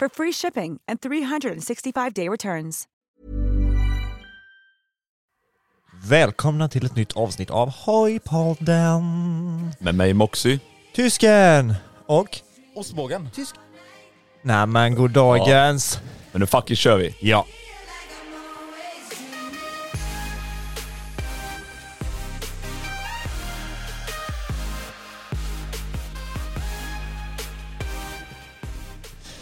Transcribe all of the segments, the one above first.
for free shipping and 365-day returns. Välkomna till ett nytt avsnitt av Hojpodden. Med mig Moxie. Tysken och... Ostbågen. Tysk. Nej men god dagens. Men nu fucking kör vi. Ja.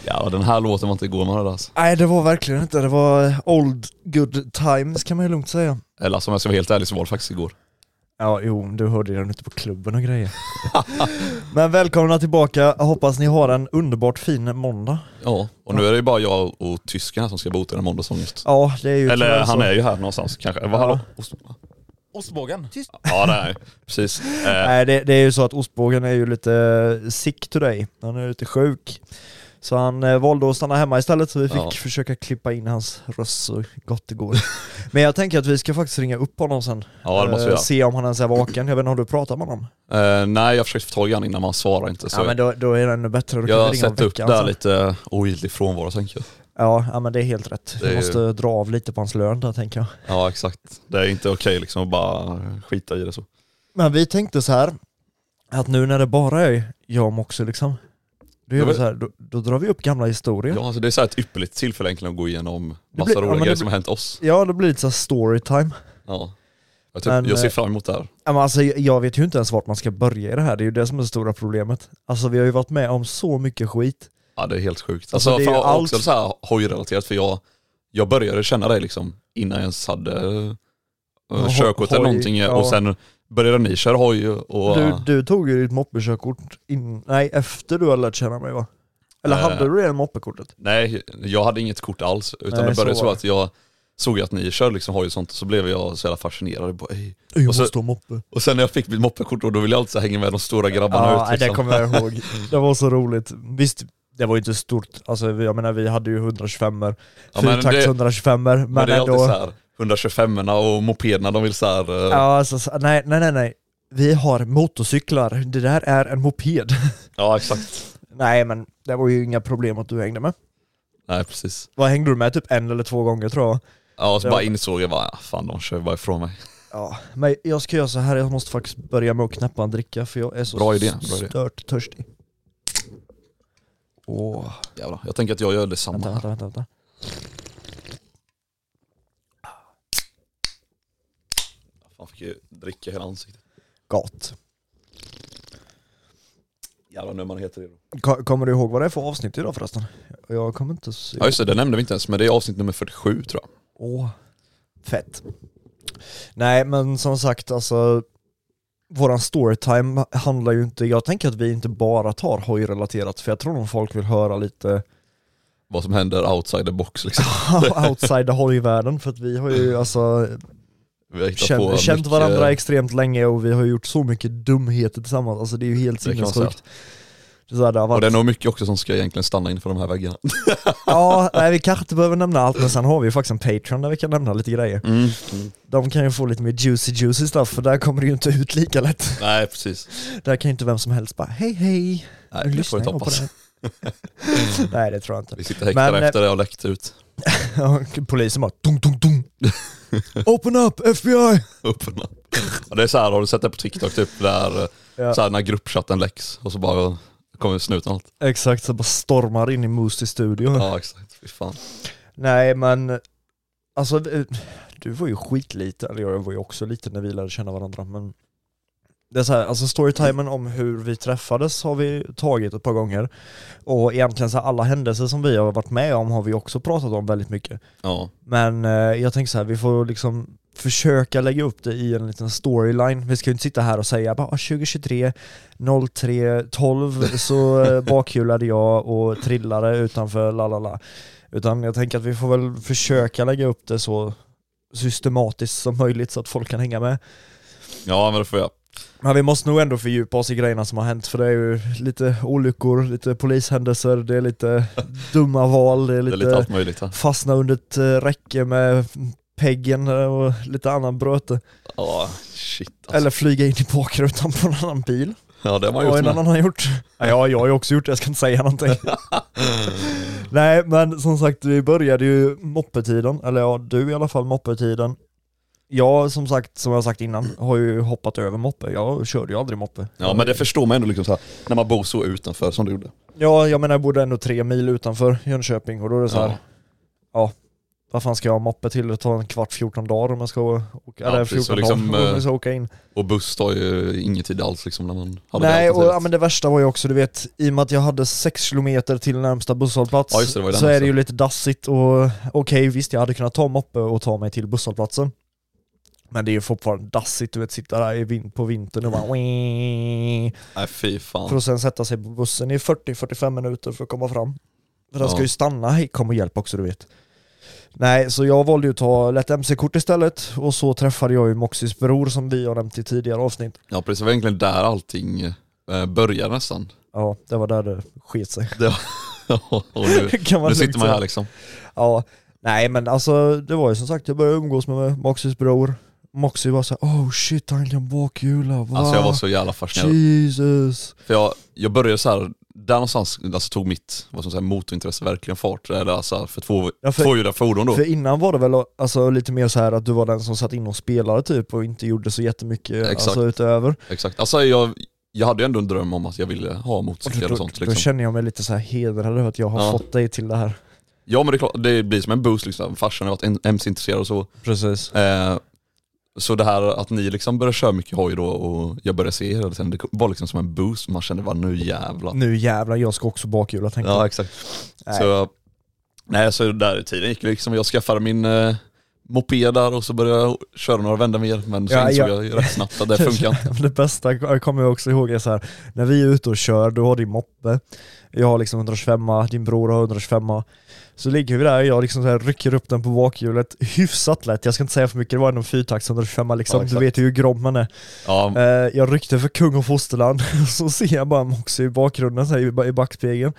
Ja, den här låten var inte igår man hörde alltså. Nej det var verkligen inte, det var old good times kan man ju lugnt säga. Eller alltså, om jag ska vara helt ärlig så var det faktiskt igår. Ja, jo, du hörde den ute på klubben och grejer. Men välkomna tillbaka, Jag hoppas ni har en underbart fin måndag. Ja, och nu är det ju bara jag och tysken här som ska bota den måndagsångest. Ja, det är ju Eller tyvärr han så. är ju här någonstans kanske. Vad, hallå? Ost- Ostbågen. Ja det är precis. Eh, Nej det, det är ju så att ostbågen är ju lite sick today, han är lite sjuk. Så han eh, valde att stanna hemma istället så vi fick Ja. försöka klippa in hans röst så gott det går. Men jag tänker att vi ska faktiskt ringa upp honom sen. ja det måste vi Eh, göra. Se om han ens är vaken, jag vet inte, har du pratat med honom? Eh, nej jag försökte få tag i honom innan men han svarar inte så Ja men då, då är det ännu bättre, då kan jag vi ringa om sätter upp veckan där sen. lite ogiltig frånvaro tänker jag. Ja, ja men det är helt rätt. Det är måste dra av lite på hans lön där tänker jag. Ja exakt. Det är inte okej liksom att bara skita i det så. Men vi tänkte så här att nu när det bara är jag och Moxie liksom, då, gör Ja, vi så här, då, då drar vi upp gamla historier. Ja alltså det är så här ett ypperligt tillfälle egentligen att gå igenom massa blir- ja, roliga det grejer som har hänt oss. Ja, det blir lite så storytime. Ja. Jag, typ, Men, jag ser eh, fram emot det här. Ja, men alltså, jag vet ju inte ens vart man ska börja i det här, det är ju det som är det stora problemet. Alltså vi har ju varit med om så mycket skit. Ja det är helt sjukt. Alltså, Alltså, det är jag allt- också så här hojrelaterat för jag, jag började känna dig liksom innan jag ens hade uh, Ja, körkort eller någonting ja. och sen började ni köra hoj och Du, du tog ju ditt moppekörkort in, nej efter du hade lärt känna mig va? Eller Eh. hade du redan moppekortet? nej jag hade inget kort alls utan Nej, det började så så, att jag såg att ni körde liksom hoj och sånt så blev jag så jävla fascinerad. Bara, "Ey." Jag och så- måste ha moppe. Och sen när jag fick mitt moppekort då, då ville jag alltid hänga med de stora grabbarna Ja, ut nej, det liksom. kommer jag ihåg. Det var så roligt. Visst, det var ju inte stort, alltså jag menar vi hade ju 125 er Ja, fyrtakts det- 125 er Men, men ändå... så här 125orna och mopederna de vill så här, eh, Ja, alltså, så- nej, nej, nej, nej. Vi har motorcyklar, det där är en moped. ja exakt. nej men det var ju inga problem att du hängde med. Nej precis. Vad hängde du med? Typ en eller två gånger tror jag. Ja och så Ja. bara insåg jag bara, "Ah, fan de kör bara ifrån mig. Ja, men jag ska göra så här, jag måste faktiskt börja med att knäppa en dricka för jag är så Bra idé, bra idé. stört törstig. Åh, Jävlar. Jag tänker att jag gör detsamma. vänta, här. vänta, vänta, Fan fick ju dricka hela ansiktet. Gott. Jävlar nu man heter det då. Ko- Kommer du ihåg vad det är för avsnitt idag förresten? Jag kommer inte se. Ja just det, det nämnde vi inte ens men det är avsnitt nummer 47 tror jag. Åh, fett. Nej men som sagt alltså, våran storytime handlar ju inte, jag tänker att vi inte bara tar hojrelaterat för jag tror nog folk vill höra lite Vad som händer outside the box liksom. outside the hojvärlden för att vi har ju alltså Vi har känt, känt mycket- varandra extremt länge och vi har gjort så mycket dumheter tillsammans, alltså det är ju helt sinnessjukt. Det så här, det har Och varit, det är nog mycket också som ska egentligen stanna inför de här väggarna. Ja, nej, vi kanske inte behöver nämna allt men sen har vi ju faktiskt en Patreon där vi kan nämna lite grejer. Mm. Mm. De kan ju få lite mer juicy juicy stuff för där kommer det ju inte ut lika lätt. Nej precis. Där kan ju inte vem som helst bara hej hej, Nej, nu lyssnar jag på det. Nej det tror jag inte. Vi sitter häktade Men, eh, efter det och läckt ut. Polisen bara dum dum dum. Open up FBI! Öppen upp. Ja, det är så här, har du sett det på TikTok typ, där Ja. så här, när gruppchatten läcks och så bara kommer snuten allt. Exakt, så bara stormar in i Moosey studio. Ja exakt, fy fan. Nej men, alltså eh, du var ju skitliten, eller jag var ju också liten när vi lärde känna varandra men det är så här, alltså storytimen om hur vi träffades har vi tagit ett par gånger och egentligen så här, alla händelser som vi har varit med om har vi också pratat om väldigt mycket. Ja, Men eh, jag tänker så här, vi får liksom försöka lägga upp det i en liten storyline. Vi ska ju inte sitta här och säga bara "Ah, 2023 03 12 så eh, bakhjulade jag och trillade utanför la la la. Utan jag tänker att vi får väl försöka lägga upp det så systematiskt som möjligt så att folk kan hänga med. ja men det får jag. Men vi måste nog ändå fördjupa oss i grejerna som har hänt för det är ju lite olyckor, lite polishändelser, det är lite dumma val, det är Det lite, är lite allt möjligt här. fastna under ett eh, räcke med peggen och lite annan bröte. Ja, shit alltså. Eller flyga in i bakrutan på en annan bil. Ja det har man har gjort med. annan gjort? Ja, ja, jag har ju också gjort det, jag ska inte säga någonting. Nej men som sagt, vi började ju moppetiden, eller ja du i alla fall moppetiden. Jag som sagt, som jag sagt innan, har ju hoppat över moppe. Jag körde ju aldrig moppe. Ja men det förstår man ändå liksom så här, när man bor så utanför som du gjorde. Ja, jag menar jag bodde ändå tre mil utanför Jönköping och då är det så här, Ja. ja, vad fan ska jag ha moppe till? Det tar en kvart, 14 dagar om jag ska åka, Ja, eller precis, 14 och liksom, dagar om eh, jag ska åka in. Och buss tar ju ingen tid alls liksom när man hade Nej, och ja, men det värsta var ju också, du vet, i och med att jag hade 6 km till närmsta busshållplats Ja, det, det så är det också. ju lite dassigt och okej visst jag hade kunnat ta moppe och ta mig till busshållplatsen. Men det är ju fortfarande dassigt, du vet sitta där på vintern och bara Nej fy fan. För att sen sätta sig på bussen i 40-45 minuter för att komma fram. För den ska Ja. ju stanna, hej kom och hjälp också du vet. Nej, så jag valde ju att ta lätt MC-kort istället och så träffade jag ju Moxys bror som vi har nämnt i tidigare avsnitt. Ja precis, det var egentligen där allting eh, började nästan. Ja, det var där det sket sig. Det var, och nu, kan man nu sitter man här liksom. Ja, nej men alltså det var ju som sagt, jag började umgås med Moxys bror. Moxie var såhär, oh shit han kan bakhjula, va? Alltså jag var så jävla fascinerad. Jesus. För jag, jag började så här, där någonstans alltså, tog mitt vad man säga, motorintresse verkligen fart. Eller alltså för två, Ja, för- fordon då. För innan var det väl alltså, lite mer så här att du var den som satt in och spelade typ och inte gjorde så jättemycket Exakt. alltså, utöver. Exakt. Alltså jag, jag hade ju ändå en dröm om att jag ville ha Och motorcyklar då, och då, sånt då liksom. känner jag mig lite så här hedrad över att jag har Ja. fått dig till det här. Ja men det är klart, det blir som en boost liksom. Farsan har varit MC-intresserad och så. Precis. Eh, så det här att ni liksom började köra mycket hoj då och jag började se er, sen, det var liksom som en boost, man kände bara nu jävlar. Nu jävlar, jag ska också bakhjula tänkte Ja jag. exakt. Nej. Så, nej så där tiden gick liksom, jag skaffade min eh, moped där och så började jag köra några vändor mer men så Ja, insåg ja. jag ju rätt snabbt att det funkar inte. Det bästa jag kommer jag också ihåg är så här, när vi är ute och kör, du har din moppe, jag har liksom 125 din bror har 125 så ligger vi där, jag liksom så rycker upp den på bakhjulet hyfsat lätt, jag ska inte säga för mycket, det var ändå en fyrtakts 125 liksom, Ja, du vet ju hur grom man är. Ja, Eh, jag ryckte för kung och fosterland, så ser jag bara Moxie i bakgrunden så här, i ba- i backspegeln.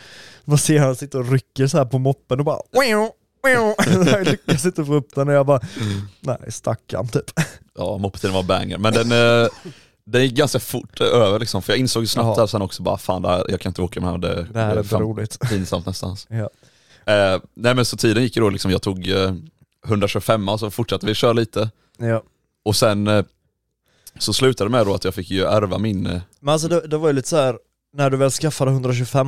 Man ser han sitta och rycker så här på moppen och bara. Jag lyckas inte få upp den och jag bara nej stackarn typ. ja moppetiden var banger men den, eh, den gick ganska fort över liksom för jag insåg ju snabbt Jaha. där sen också bara fan det här, jag kan inte åka med det här, det, Det här är fan roligt. pinsamt nästan. Ja. Eh, nej men så tiden gick ju då liksom, jag tog eh, 125 och så fortsatte vi köra lite Ja. och sen eh, så slutade det med då att jag fick ju ärva min, eh, Men alltså det, det var ju lite så här när du väl skaffade 125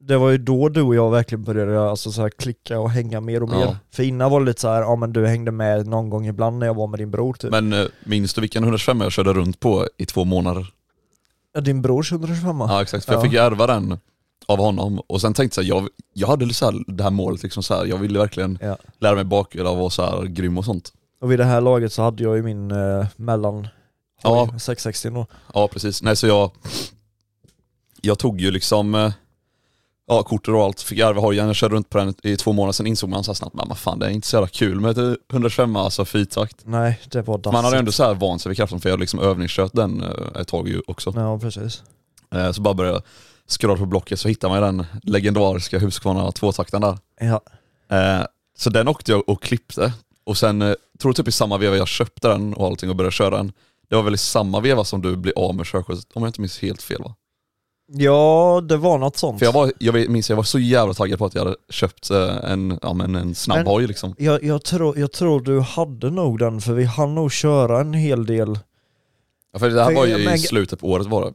det var ju då du och jag verkligen började alltså så här klicka och hänga mer och mer. Ja. För innan var det lite så här, ja men du hängde med någon gång ibland när jag var med din bror typ. men eh, minns du vilken 125 jag körde runt på i två månader? Ja, din brors 125 Ja exakt, för jag Ja. fick ju ärva den av honom och sen tänkte jag, jag, jag hade så här, det här målet liksom så här, jag ville verkligen Ja. lära mig bakhjul och vara så här grym och sånt. Och vid det här laget så hade jag ju min eh, mellan Ja. 660 då. Ja precis, nej så jag Jag tog ju liksom eh, Ja kortet och allt, fick ärva hojen, jag körde runt på den i två månader, sen insåg man så här snabbt, men vad fan det är inte så jävla kul med ett 125 alltså fyrtakt. Nej, det var dassigt. Man hade ändå så här vant sig vid kraften för jag liksom övningskört den eh, ett tag ju också. Ja, precis. Eh, Så bara började jag scrollar på Blocket så hittar man ju den legendariska Husqvarna tvåtakten där. Ja. Eh, så den åkte jag och klippte och sen, eh, tror typ i samma veva jag köpte den och allting och började köra den. Det var väl i samma veva som du blev av med körkortet, om jag inte minns helt fel va? ja, det var något sånt. För jag, var, jag minns jag var så jävla taggad på att jag hade köpt eh, en, ja, men en snabb Men- hoj liksom. Jag, jag, tror, jag tror du hade nog den, för vi hann nog köra en hel del. Ja, för det här För var ju jag- i men- slutet på året var det.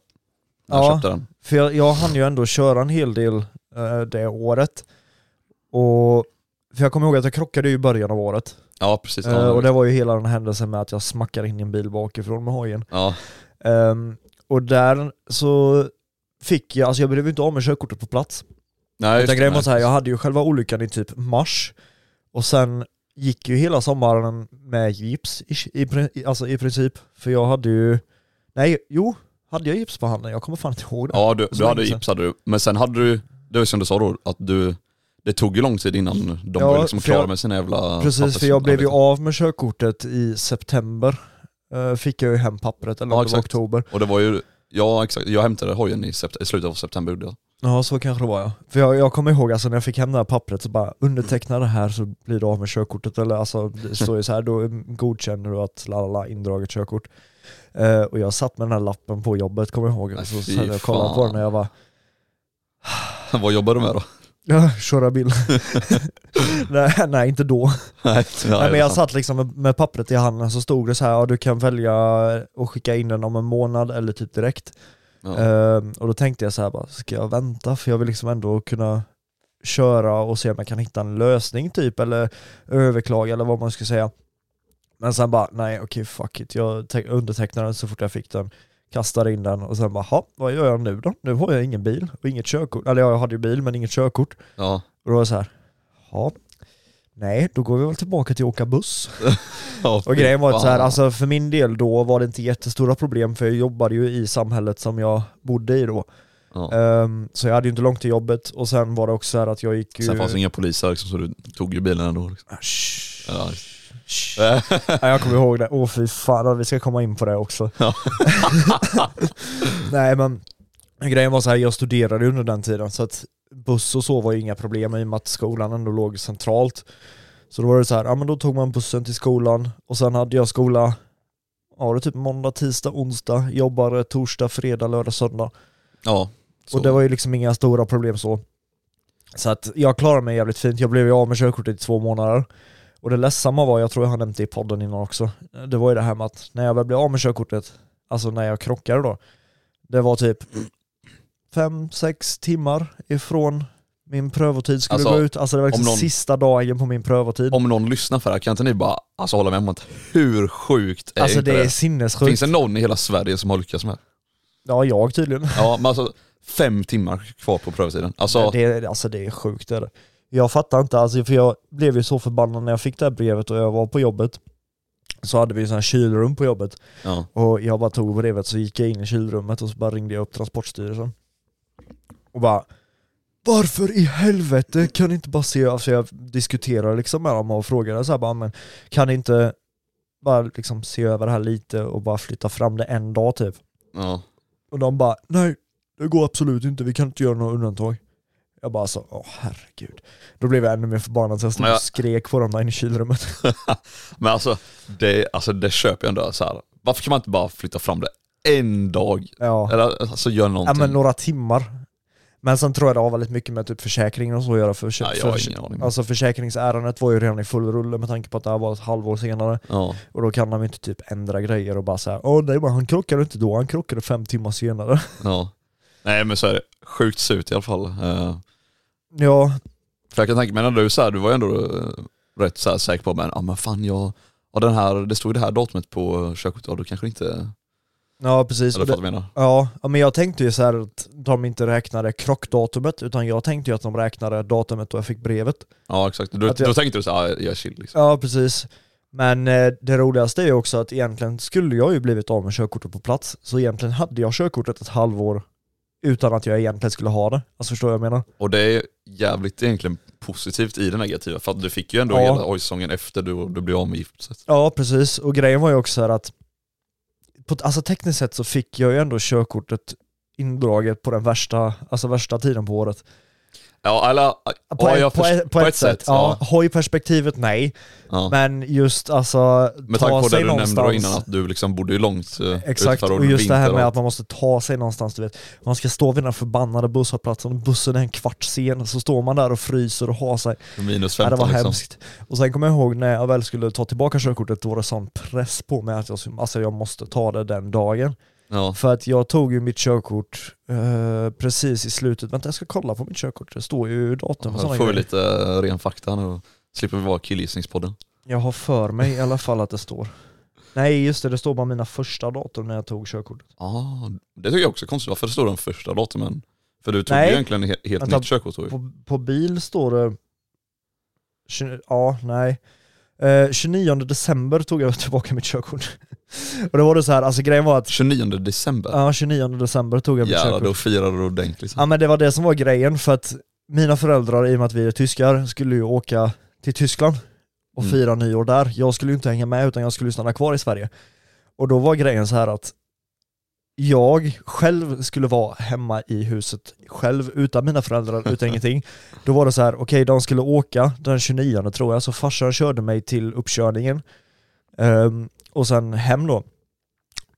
När jag Ja. köpte den. För jag, jag hann ju ändå köra en hel del eh, det året. Och, för jag kommer ihåg att jag krockade ju i början av året. Ja precis. Eh, och det var ju hela den händelsen med att jag smackade in i en bil bakifrån med hojen. ja, Ehm, och där så fick jag, alltså jag blev ju inte av med körkortet på plats. nej, Utan grejen var så här, jag hade ju själva olyckan i typ mars. Och sen gick ju hela sommaren med gips i, i, alltså i princip. För jag hade ju, nej jo, hade jag gips på handen? Jag kommer fan inte ihåg det. Ja du, du hade gips hade du, men sen hade du, det var som du sa då, att du, det tog ju lång tid innan de Ja, var liksom klara med sina jävla Precis, för jag blev ju av med körkortet i september. Eh, fick jag ju hem pappret, eller Ja, om det var oktober. Och det var ju, ja exakt, jag hämtade hojen i, sept- i slutet av september gjorde jag. Ja, så kanske det var ja. För jag, jag kommer ihåg alltså när jag fick hem det här pappret så bara underteckna det här så blir du av med körkortet. Eller alltså det står ju så här, då godkänner du att lalala indraget körkort. Eh, och jag satt med den här lappen på jobbet kommer jag ihåg. Och så satt jag och kollade på den när jag var Vad jobbar du med då? ja, köra bil. nej, nej, inte då. nej, nej, men jag satt liksom med, med pappret i handen så stod det så här, ja, du kan välja att skicka in den om en månad eller typ direkt. ja. Ehm, och då tänkte jag så här bara, ska jag vänta? För jag vill liksom ändå kunna köra och se om jag kan hitta en lösning typ, eller överklaga eller vad man ska säga. Men sen bara, nej okej fuck it, jag te- undertecknade den så fort jag fick den, kastade in den och sen bara, ha, vad gör jag nu då? Nu har jag ingen bil och inget körkort, eller jag hade ju bil men inget körkort. ja. Och då var jag så här, ja, nej då går vi väl tillbaka till att åka buss. Och grejen var att så här, alltså för min del då var det inte jättestora problem för jag jobbade ju i samhället som jag bodde i då. ja. Ehm, så jag hade ju inte långt till jobbet och sen var det också så att jag gick ju... Sen fanns det inga poliser liksom, så du tog ju bilen ändå. Liksom. Ah, Ja. Ja, jag kommer ihåg det, åh fy fan, vi ska komma in på det också. Ja. Nej men, grejen var så här, jag studerade under den tiden så att buss och så var ju inga problem i och med att skolan ändå låg centralt. Så då var det så här, ja men då tog man bussen till skolan och sen hade jag skola, ja det typ måndag, tisdag, onsdag, jobbade torsdag, fredag, lördag, söndag. ja. Så. Och det var ju liksom inga stora problem så. Så att jag klarade mig jävligt fint. Jag blev ju av med körkortet i två månader. Och det ledsamma var, jag tror jag har nämnt det i podden innan också, det var ju det här med att när jag väl blev av med körkortet, alltså när jag krockade då, det var typ fem sex timmar ifrån min prövotid skulle Alltså, gå ut. Alltså det var liksom om någon- sista dagen på min prövotid. Om någon lyssnar för det här, kan inte ni bara alltså, hålla med om att hur sjukt är alltså inte det är det? sinnessjukt. Finns det någon i hela Sverige som har lyckats med det? Ja, jag tydligen. Ja men alltså fem timmar kvar på prövotiden. Alltså, det, är- alltså det är sjukt det är det. Jag fattar inte, alltså, för jag blev ju så förbannad när jag fick det här brevet och jag var på jobbet. Så hade vi här kylrum på jobbet. ja. Och jag bara tog brevet så gick jag in i kylrummet och så bara ringde jag upp Transportstyrelsen. Och bara Varför i helvete kan ni inte bara se, alltså jag diskuterade liksom med dem och frågade så här bara men kan ni inte bara liksom se över det här lite och bara flytta fram det en dag typ? ja. Och de bara nej, det går absolut inte, vi kan inte göra några undantag. Jag bara så, åh herregud. Då blev jag ännu mer förbannad så jag stod jag- och skrek på dem där inne i kylrummet. Men alltså det, alltså det köper jag ändå så här. Varför kan man inte bara flytta fram det en dag? Ja. Eller alltså gör Ja någonting. men några timmar. Men sen tror jag det har väldigt mycket med typ försäkringen och så att göra. För, Ja, jag har ingen aning. alltså försäkringsärendet var ju redan i full rulle med tanke på att det här var ett halvår senare. Ja. Och då kan de inte typ ändra grejer och bara säga åh nej men han krockade inte då, han krockade fem timmar senare. ja. Nej men så är det. Sjukt surt i alla fall. Eh, Ja, För jag kan tänka mig när du så här, du var ju ändå eh, rätt så här säker på men, ja men fan jag, ja, den här, det stod ju det här datumet på körkortet, ja då kanske inte, ja precis. eller vad menar? ja, men jag tänkte ju så här att de inte räknade krockdatumet utan jag tänkte ju att de räknade datumet då jag fick brevet. Ja exakt, du, Att jag- då tänkte du så här, ja, jag är chill liksom. Ja precis. Men eh, det roligaste är ju också att egentligen skulle jag ju blivit av med körkortet på plats. Så egentligen hade jag körkortet ett halvår utan att jag egentligen skulle ha det. Alltså förstår du vad jag menar? Och det är jävligt egentligen positivt i det negativa, för att du fick ju ändå Ja. hela oj-säsongen efter du, du blev av med gipset. Ja precis, och grejen var ju också så här att på, alltså tekniskt sett så fick jag ju ändå körkortet indraget på den värsta, alltså värsta tiden på året. Ja, eller På, ja, ett, på, ett, på ett sätt, ja. Hojperspektivet nej, ja. men just alltså Med ta tanke på det du nämnde innan, att du liksom bodde ju långt eh, Exakt, och just det här med att man måste ta sig någonstans, du vet. Man ska stå vid den förbannade busshållplatsen, bussen är en kvart sen, så står man där och fryser och har sig. minus Ja, 15 det var liksom. hemskt. Och sen kommer jag ihåg när jag väl skulle ta tillbaka körkortet, då var det sån press på mig att jag, alltså jag måste ta det den dagen. Ja. För att jag tog ju mitt körkort eh, precis i slutet, vänta jag ska kolla på mitt körkort, det står ju datum och Så sådana får vi lite eh, ren fakta nu och slipper vi vara killgissningspodden. Jag har för mig i alla fall att det står. Nej just det, det står bara mina första datum när jag tog körkortet. Ja, det tycker jag också är konstigt. Varför står de första datumen? För du tog Nej. ju egentligen he- helt Vänta, nytt körkort då. På, på bil står det... 20, ja, nej. Eh, 29 december tog jag tillbaka mitt körkort. Och då var det så här, alltså grejen var att 29 december. ja, 29 december tog jag mitt Jävlar, körkort. då firade du ordentligt. Ja men det var det som var grejen för att mina föräldrar, i och med att vi är tyskar, skulle ju åka till Tyskland och Mm. fira nyår där. Jag skulle ju inte hänga med utan jag skulle stanna kvar i Sverige. Och då var grejen så här att jag själv skulle vara hemma i huset själv utan mina föräldrar, utan ingenting. Då var det så här, okej de skulle åka den 29 tror jag, så farsan körde mig till uppkörningen Ehm, och sen hem då.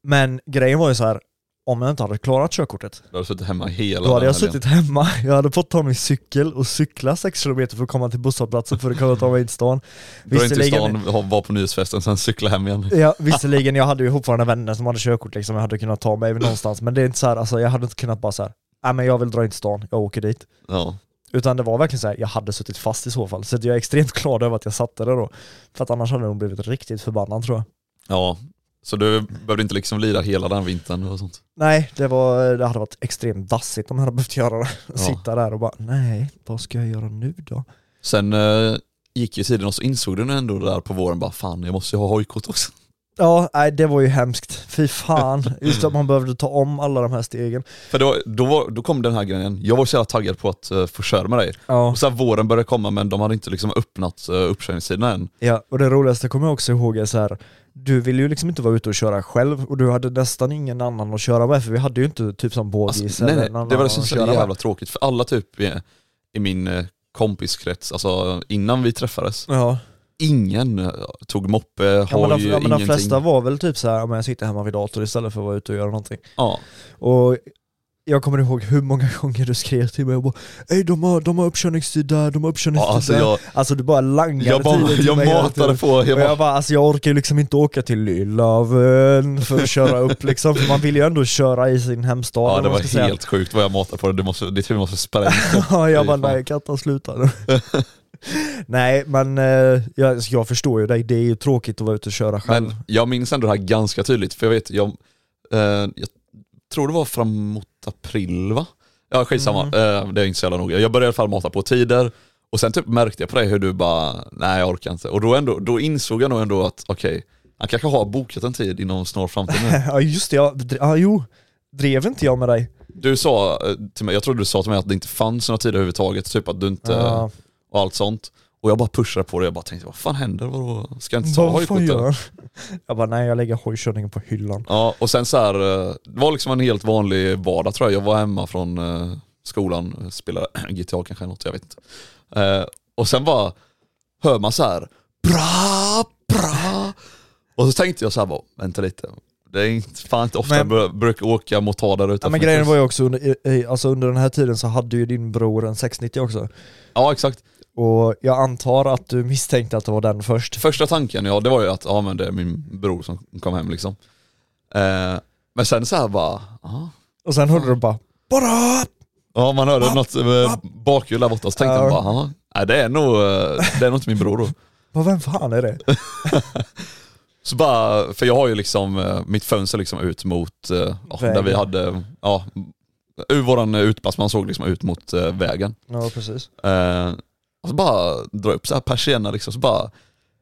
Men grejen var ju så här, om jag inte hade klarat körkortet, Du har suttit hemma hela då hade jag suttit hemma, jag hade fått ta min cykel och cykla 6 km för att komma till busshållplatsen för att kunna ta mig in till stan. Dra in till stan, vara på nyhetsfesten, sen cykla hem igen. Ja, visserligen, jag hade ju fortfarande vänner som hade körkort liksom, jag hade kunnat ta mig någonstans, men det är inte så här, alltså jag hade inte kunnat bara så här, nej men jag vill dra in till stan, jag åker dit. Ja. Utan det var verkligen så här, jag hade suttit fast i så fall. Så jag är extremt glad över att jag satte det då. För att annars hade nog blivit riktigt förbannad tror jag. Ja. Så du behövde inte liksom lida hela den vintern och sånt? Nej, det, var, det hade varit extremt dassigt om jag hade behövt göra det. Ja. Sitta där och bara, nej, vad ska jag göra nu då? Sen eh, gick ju tiden och så insåg du ändå där på våren bara fan jag måste ju ha hojkort också. Ja, nej det var ju hemskt. Fy fan. Just att man behövde ta om alla de här stegen. För då, då, då kom den här grejen, jag var så jävla taggad på att eh, få köra med dig. Ja. Och så här, våren började komma men de hade inte liksom öppnat uh, uppkörningstiderna än. ja, och det roligaste kommer jag också ihåg är så här. Du ville ju liksom inte vara ute och köra själv och du hade nästan ingen annan att köra med för vi hade ju inte typ som bågis Alltså, eller nej, det var det som att så köra med. jävla tråkigt för alla typ i, i min eh, kompiskrets, alltså innan vi träffades, Ja. ingen eh, tog moppe, Ja, hoj, men de, ja, men de ingenting. flesta var väl typ så här, jag sitter hemma vid dator istället för att vara ute och göra någonting. Ja, Och jag kommer ihåg hur många gånger du skrev till mig och bara Ey de har, de har uppkörningstid där, de har uppkörningstid ja alltså där. jag, Alltså du bara langade jag, bara, tiden till jag mig matade på, jag och jag bara, bara, alltså jag orkar ju liksom inte åka till Lyllavön för att köra upp liksom, för man vill ju ändå köra i sin hemstad. ja det var ska säga. helt sjukt vad jag matade på det, du måste, ditt huvud måste spränga. Ja, jag bara nej Katta sluta nu. nej men eh, jag, jag förstår ju dig, det är ju tråkigt att vara ute och köra själv. Men jag minns ändå det här ganska tydligt, för jag vet, jag, eh, jag tror det var framåt april va? Ja skitsamma, Mm. eh, det är inte så jävla noga. Jag började i alla fall mata på tider, och sen typ märkte jag på dig hur du bara, nej jag orkar inte. Och då, ändå, då insåg jag nog ändå att okej, han kanske har bokat en tid inom snar framtid nu. ja just det, ja, ja jo. Drev inte jag med dig? Du sa eh, till mig, jag trodde du sa till mig att det inte fanns några tider överhuvudtaget, typ att du inte, Ja. och allt sånt. Och jag bara pushade på det, jag bara tänkte vad fan händer? Vadå? Ska jag inte ta Vad fan hojkort gör eller? han? Jag bara nej jag lägger hojkörningen på hyllan. Ja, och sen så här, eh, det var liksom en helt vanlig vardag tror jag. Jag var hemma från eh, skolan, spelade GTA kanske något, jag vet inte. Eh, och sen bara hör man så här, bra, bra. Och så tänkte jag så här bara, vänta lite. Det är inte, fan inte ofta Men- jag br- brukar åka motarder Ja, utanför men grejen var ju också under, alltså under den här tiden så hade ju din bror en 690 också. Ja exakt. Och jag antar att du misstänkte att det var den först. Första tanken ja, det var ju att ja, men det är min bror som kom hem liksom. Eh, men sen så här bara, ja. Och sen hörde du bara bara Ja man hörde något eh, bakhjul där borta så tänkte jag bara, nej, det är nog, eh, det är nog inte min bror då. Vad vem fan är det? Så bara, för jag har ju liksom eh, mitt fönster liksom ut mot, ja, där vi hade, ja, ur våran utepass, man såg liksom ut mot vägen. Ja precis. Eh, och så bara dra upp så här persienner liksom, så bara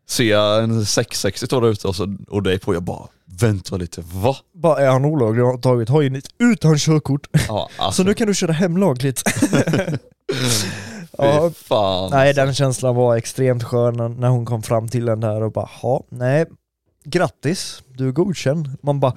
ser jag en 660 stå där ute och, så, och dig på, jag bara vänta lite, va? Bara är han olaglig och har tagit hojen utan körkort. Ja, Så alltså, nu kan du köra hem lagligt. fy ja, fan. nej den känslan var extremt skön när- när hon kom fram till den där och bara ja, nej, grattis, du är godkänd. Man bara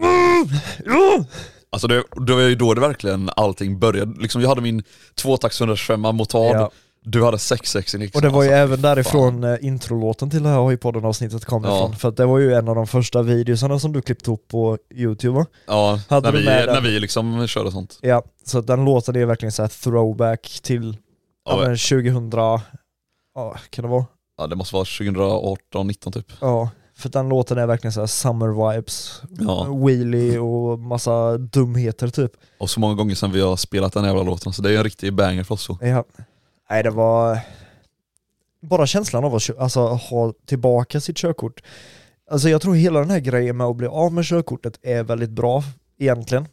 mm, ja. Alltså det, det var ju då det verkligen allting började. Liksom jag hade min tvåtakts 125 motard, Ja. Du hade 66 liksom. Och det var ju alltså, även därifrån eh, introlåten till det här Hojpodden avsnittet kom Ja. ifrån. För att det var ju en av de första videosarna som du klippte upp på youtube va? Ja, Hade när vi, den? när vi liksom körde sånt. Ja, så den låten är verkligen så här throwback till ja, Ja, men 2000, ja kan det vara? Ja det måste vara 2018, 19 typ. Ja, för den låten är verkligen så här summer vibes, Ja. wheelie och massa dumheter typ. Och så många gånger sedan vi har spelat den jävla låten, så det är ju en riktig banger för oss. Så. Ja. Nej det var bara känslan av att alltså, ha tillbaka sitt körkort. Alltså jag tror hela den här grejen med att bli av med körkortet är väldigt bra egentligen.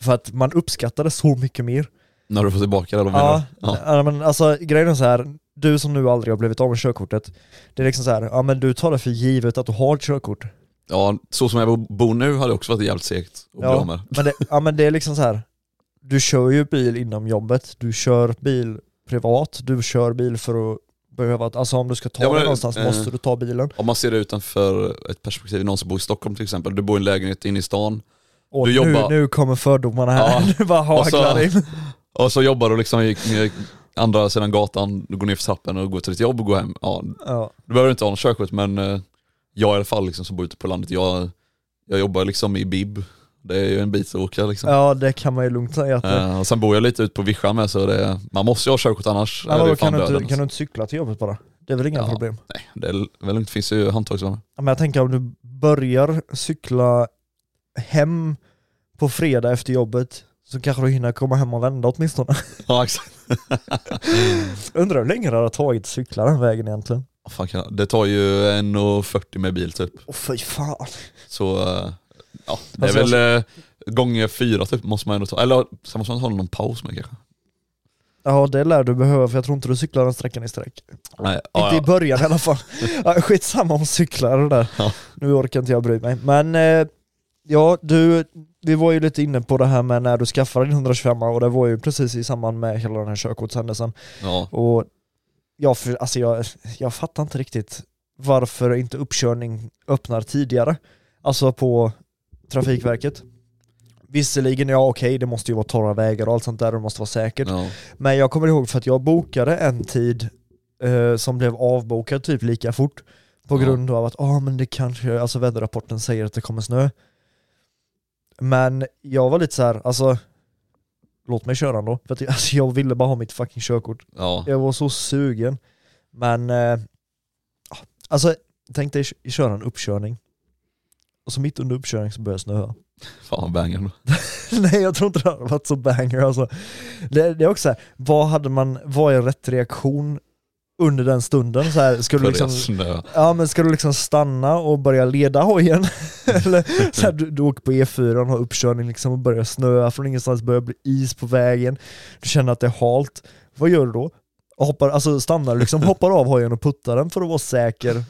För att man uppskattar det så mycket mer. När du får tillbaka det, Ja? Ja. ja. men alltså grejen är så här. du som nu aldrig har blivit av med körkortet, det är liksom så här, ja men du tar det för givet att du har ett körkort. ja, så som jag bor nu hade det också varit jävligt segt att bli av med. men det, ja men det är liksom så här. du kör ju bil inom jobbet, du kör bil privat, du kör bil för att behöva, alltså om du ska ta Ja, men, dig någonstans eh, måste du ta bilen. Om man ser det utanför ett perspektiv, någon som bor i Stockholm till exempel, du bor i en lägenhet inne i stan, Och du nu, jobbar- nu kommer fördomarna här, Ja. nu bara haglar in. och så jobbar du liksom i, i andra sidan gatan, du går ner för trappen och går till ditt jobb och går hem. Ja, Ja. du behöver inte ha något körkort men eh, jag i alla fall liksom, som bor ute på landet, jag, jag jobbar liksom i bib. Det är ju en bit att åka liksom. ja det kan man ju lugnt säga att det Eh, och sen bor jag lite ute på vischan med så det, man måste ju ha körkort annars Ja, är det kan, du inte, kan du inte cykla till jobbet bara? Det är väl inga Ja. problem? Nej, det är väl det finns ju handtagsvagnar. Ja, Men jag tänker om du börjar cykla hem på fredag efter jobbet så kanske du hinner komma hem och vända åtminstone. Ja exakt. Undrar hur länge det har tagit att cykla den vägen egentligen? Fan Det tar ju 1,40 med bil typ. Åh fy fan. Så eh, ja, det är Alltså, väl eh, gånger fyra typ måste man ändå ta. Eller sen måste man ta någon paus med kanske. Ja det lär du behöva för jag tror inte du cyklar den sträckan i sträck. Nej, ja, inte i ja. början i alla fall. ja, skitsamma om cyklar och det där. Ja. Nu orkar inte jag bry mig. Men eh, ja, du, vi var ju lite inne på det här med när du skaffade din 125 och det var ju precis i samband med hela den här körkortshändelsen. ja. Och jag, för, alltså jag, jag fattar inte riktigt varför inte uppkörning öppnar tidigare. Alltså på Trafikverket. Visserligen, ja okej, det måste ju vara torra vägar och allt sånt där det måste vara säkert. ja. Men jag kommer ihåg för att jag bokade en tid eh, som blev avbokad typ lika fort. På Ja. grund av att, ja men det kanske, alltså väderrapporten säger att det kommer snö. Men jag var lite så här, alltså låt mig köra då. För att jag, alltså, jag ville bara ha mitt fucking körkort. ja. Jag var så sugen. Men, eh, alltså tänk dig köra en uppkörning. Och så mitt under uppkörning så börjar det snöa. Fan banger. Nej jag tror inte det hade varit så banger alltså. det, det är också så här, vad hade man, vad är rätt reaktion under den stunden? Så här, ska, du liksom, snö. ja, men ska du liksom stanna och börja leda hojen? Eller så här, du, du åker på E4 och har uppkörning liksom och börjar snöa från ingenstans, börjar bli is på vägen, du känner att det är halt. Vad gör du då? Hoppar, alltså stannar liksom, hoppar av hojen och puttar den för att vara säker?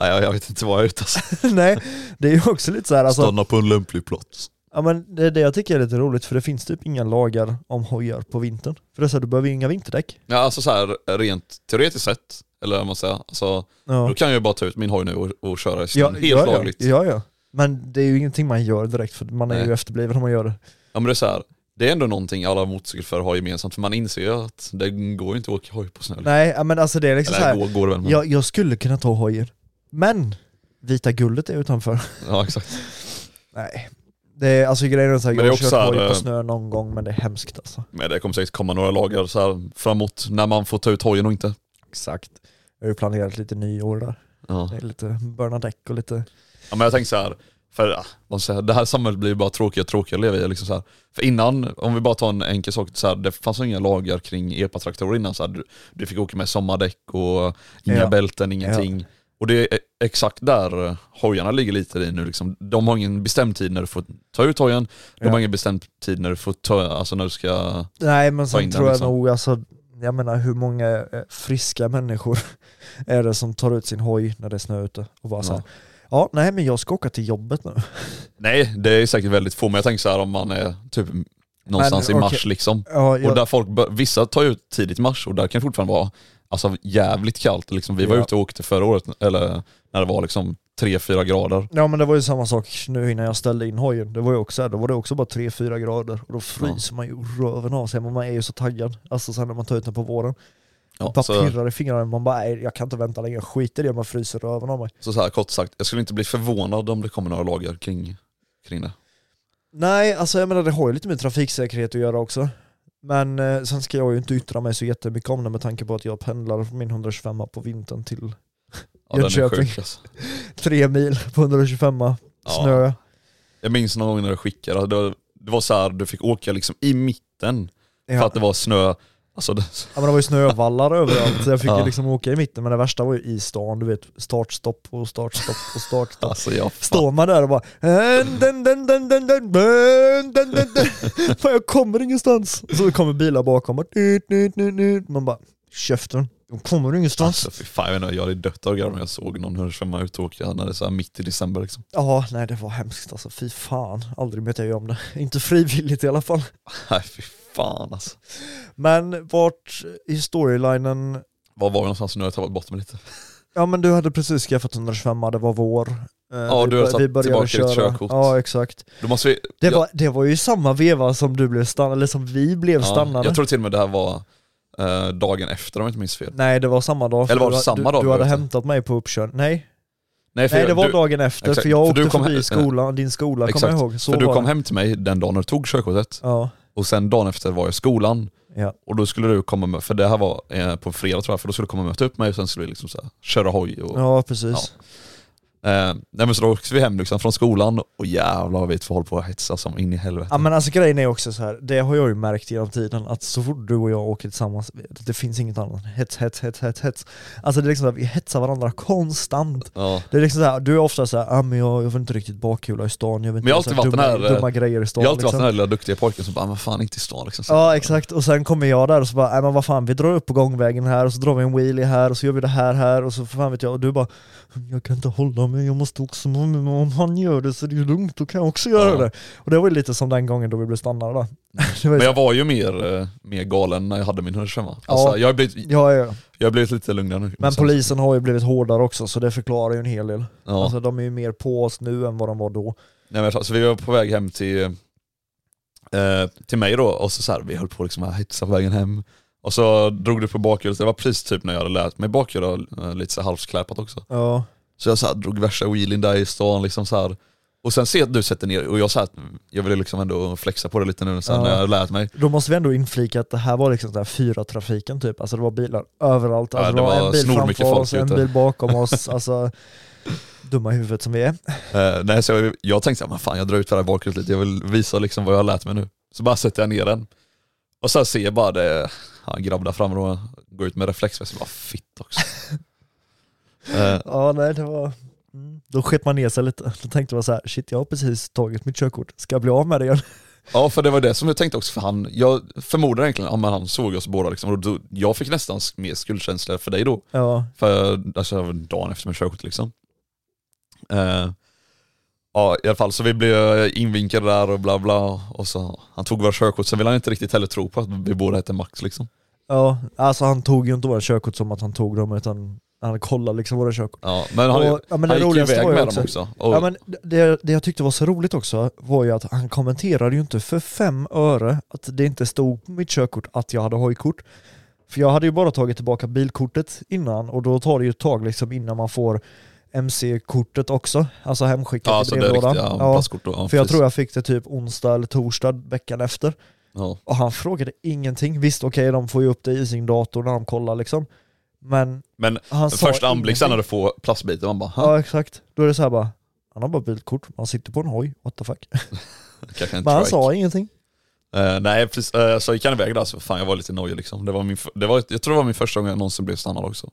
Nej, jag, vet inte vad jag är ute alltså. Nej, det är ju också lite så här, alltså, Stanna på en lämplig plats. Ja men det är det jag tycker är lite roligt för det finns typ inga lagar om hojar på vintern. För det är så här, du behöver ju inga vinterdäck. Ja alltså så här rent teoretiskt sett, eller vad man säger, alltså, Ja. då kan jag ju bara ta ut min hoj nu och, och köra i Ja. Helt ja, lagligt. ja, ja. Men det är ju ingenting man gör direkt för man är Nej. ju efterbliven om man gör det. Ja men det är så här, det är ändå någonting alla motorcykelförare har gemensamt, för man inser ju att det går ju inte att åka hoj på snö. Nej men alltså det är liksom så Eller här. går, går det väl men. Jag, jag skulle kunna ta hojen. Men vita guldet är utanför. ja exakt. Nej. Det är, alltså grejen är Men jag har kört så här, hoj på snö någon gång men det är hemskt alltså. Men det kommer säkert komma några lagar så här framåt när man får ta ut hojen och inte. Exakt. Jag har ju planerat lite nyår där. Ja. Det är lite burna däck och lite... Ja men jag tänker så här, för ja, det här samhället blir ju bara tråkigare och tråkigare att leva i. Liksom så här. För innan, om vi bara tar en enkel sak, så här, det fanns inga lagar kring epatraktorer innan. Så här, du, du fick åka med sommardäck och inga Ja. bälten, ingenting. Och det är exakt där eh, hojarna ligger lite i nu. Liksom. De har ingen bestämd tid när du får ta ut hojen, de Ja. har ingen bestämd tid när du får ta, alltså när du ska... Nej men sen den, tror jag liksom. nog, alltså, jag menar hur många eh, friska människor är det som tar ut sin hoj när det är snö ute och bara Ja. såhär Ja, nej men jag ska åka till jobbet nu. Nej, det är säkert väldigt få, men jag tänker så här om man är typ någonstans Men, i mars liksom. Ja, jag, Och där folk, vissa tar ut tidigt mars och där kan det fortfarande vara alltså, jävligt kallt. Liksom, vi var Ja. ute och åkte förra året, eller när det var liksom 3-4 grader. Ja men det var ju samma sak nu innan jag ställde in hojen. Det var ju också, då var det också bara 3-4 grader och då fryser man ju röven av sig men man är ju så taggad. Alltså sen när man tar ut den på våren. Ja, bara så, pirrar i fingrarna, man bara nej, jag kan inte vänta längre, skit i det, man fryser röven av mig. så, så här kort sagt, jag skulle inte bli förvånad om det kommer några lagar kring, kring det. Nej, alltså jag menar det har ju lite med trafiksäkerhet att göra också. Men eh, sen ska jag ju inte yttra mig så jättemycket om det med tanke på att jag pendlar från min 125 på vintern till Ja, Jönköping. alltså. tre mil på 125 Ja. snö. Jag minns någon gång när du skickade, det var, det var så här, du fick åka liksom i mitten för Ja. att det var snö. Alltså det... Ja men det var ju snövallar överallt så jag fick ja. ju liksom åka i mitten men det värsta var ju i stan, du vet startstopp och startstopp och startstopp. Alltså, jag Står man där och bara Fan jag kommer ingenstans. Så kommer bilar bakom och man bara käften. De kommer ingenstans. Alltså, fy fan, jag, inte, jag hade dött av om jag såg någon hörsvämma ut och åka när det så här mitt i december liksom. Ja, nej det var hemskt alltså. Fy fan. Aldrig mötte jag om det. Inte frivilligt i alla fall. Nej, fy fan alltså. Men vart i storylinen, Var var vi någonstans nu? Jag har tappat bort mig lite. ja men du hade precis skaffat 125 det var vår. Eh, Ja, vi du hade bör- tagit vi började tillbaka ditt köra. körkort. Ja exakt. Då måste vi... Det, jag, var, det var ju samma veva som du blev stannad, eller som vi blev ja, stannade. jag tror till och med det här var eh, dagen efter om jag inte minns fel. Nej det var samma dag. för Eller var det du, samma du, dag Du vi hade hämtat mig på uppkörning. Nej, Nej, för nej jag- det var du, dagen efter, exakt, för jag för åkte du kom förbi hem- skolan, din skola kommer jag ihåg. Så för du kom hem till mig den dagen när du tog körkortet Ja, och sen dagen efter var jag i skolan ja. och då skulle du komma med, för det här var eh, på fredag tror jag, för då skulle du komma och möta upp mig och sen skulle vi liksom så här, köra hoj och ja precis. Eh, nej men så då åkte vi hem liksom från skolan och jävlar vad vi två håller på att hetsa som in i helvete. Ja men alltså grejen är också så här. det har jag ju märkt genom tiden, att så fort du och jag åker tillsammans, det finns inget annat. Hets, hets, hets, hets, hets. Alltså det är liksom att vi hetsar varandra konstant. Ja. Det är liksom så här, du är ofta så här, ah, men jag, jag vill inte riktigt bakkula i stan, jag vill jag inte alltid så varit dumma, den här, dumma grejer i stan. Jag har alltid varit liksom. den här lilla duktiga pojken som bara, men fan inte i stan liksom. Så, Ja exakt, och sen kommer jag där och så bara, nej men vad fan vi drar upp på gångvägen här och så drar vi en wheelie här och så gör vi det här här och så fan vet jag, och du bara Jag kan inte hålla mig, jag måste också, men om han gör det så är det ju lugnt, då kan jag också göra Ja. det. Och det var ju lite som den gången då vi blev stannade då. Men jag var ju mer, eh, mer galen när jag hade min 125 alltså, Ja. jag, har blivit, Ja, ja. jag har blivit lite lugnare nu. Men Sen- polisen har ju blivit hårdare också så det förklarar ju en hel del. Ja. Alltså de är ju mer på oss nu än vad de var då. Nej, men, så vi var på väg hem till, eh, till mig då och så, så här, vi höll på liksom att hetsa på vägen hem. Och så drog du på bakhjulet, det var precis typ när jag hade lärt mig bakhjul och eh, lite så halvskläpat också. Ja. Så jag så här, drog värsta wheelien där i stan liksom så här. Och sen ser jag att du sätter ner, och jag så här, jag ville liksom ändå flexa på det lite nu sen Ja. när jag har lärt mig. Då måste vi ändå inflika att det här var liksom där fyra trafiken typ, alltså det var bilar överallt. Ja, Alltså det det var var en bil framför oss, en bil bakom oss, alltså dumma i huvudet som vi är. Eh, nej, så jag, jag tänkte att fan jag drar ut det här bakhjulet lite, jag vill visa liksom vad jag har lärt mig nu. Så bara sätter jag ner den. Och sen ser jag bara det, ja, grabb där framme då, går ut med reflexväst och bara fitt också. Eh, Ja nej det var, mm. då sket man ner sig lite. Då tänkte man så här, shit jag har precis tagit mitt körkort, ska jag bli av med det igen? ja för det var det som jag tänkte också, för han, jag förmodar egentligen, ja, men han såg oss båda liksom, och då, jag fick nästan mer skuldkänsla för dig då. Ja, För alltså, dagen efter med körkort liksom. Eh, ja i alla fall så vi blev invinkade där och bla bla och så han tog våra körkort, sen ville han inte riktigt heller tro på att vi båda hette Max liksom. ja, alltså han tog ju inte våra körkort som att han tog dem utan han kollade liksom våra körkort. Ja, men han, Och- ja, men det han gick iväg med också- dem också. Och, Ja, men det, det jag tyckte var så roligt också var ju att han kommenterade ju inte för fem öre att det inte stod på mitt körkort att jag hade hojkort. För jag hade ju bara tagit tillbaka bilkortet innan och då tar det ju ett tag liksom innan man får MC-kortet också, alltså hemskickat ja, i brevlådan. Ja. Ja, för jag precis. tror jag fick det typ onsdag eller torsdag veckan efter. Ja. Och han frågade ingenting. Visst okej, de får ju upp det i sin dator när de kollar liksom. Men Men han sa första anblick sen när du får plastbiten, man bara "Ha, Ja exakt. Då är det så här bara, han har bara bilkort, han sitter på en hoj, what the fuck. Men han sa ingenting. Eh, nej precis, uh, så gick han iväg där så fan jag var lite nojig liksom. Det var min, det var, jag tror det var min första gång jag någonsin blev stannad också.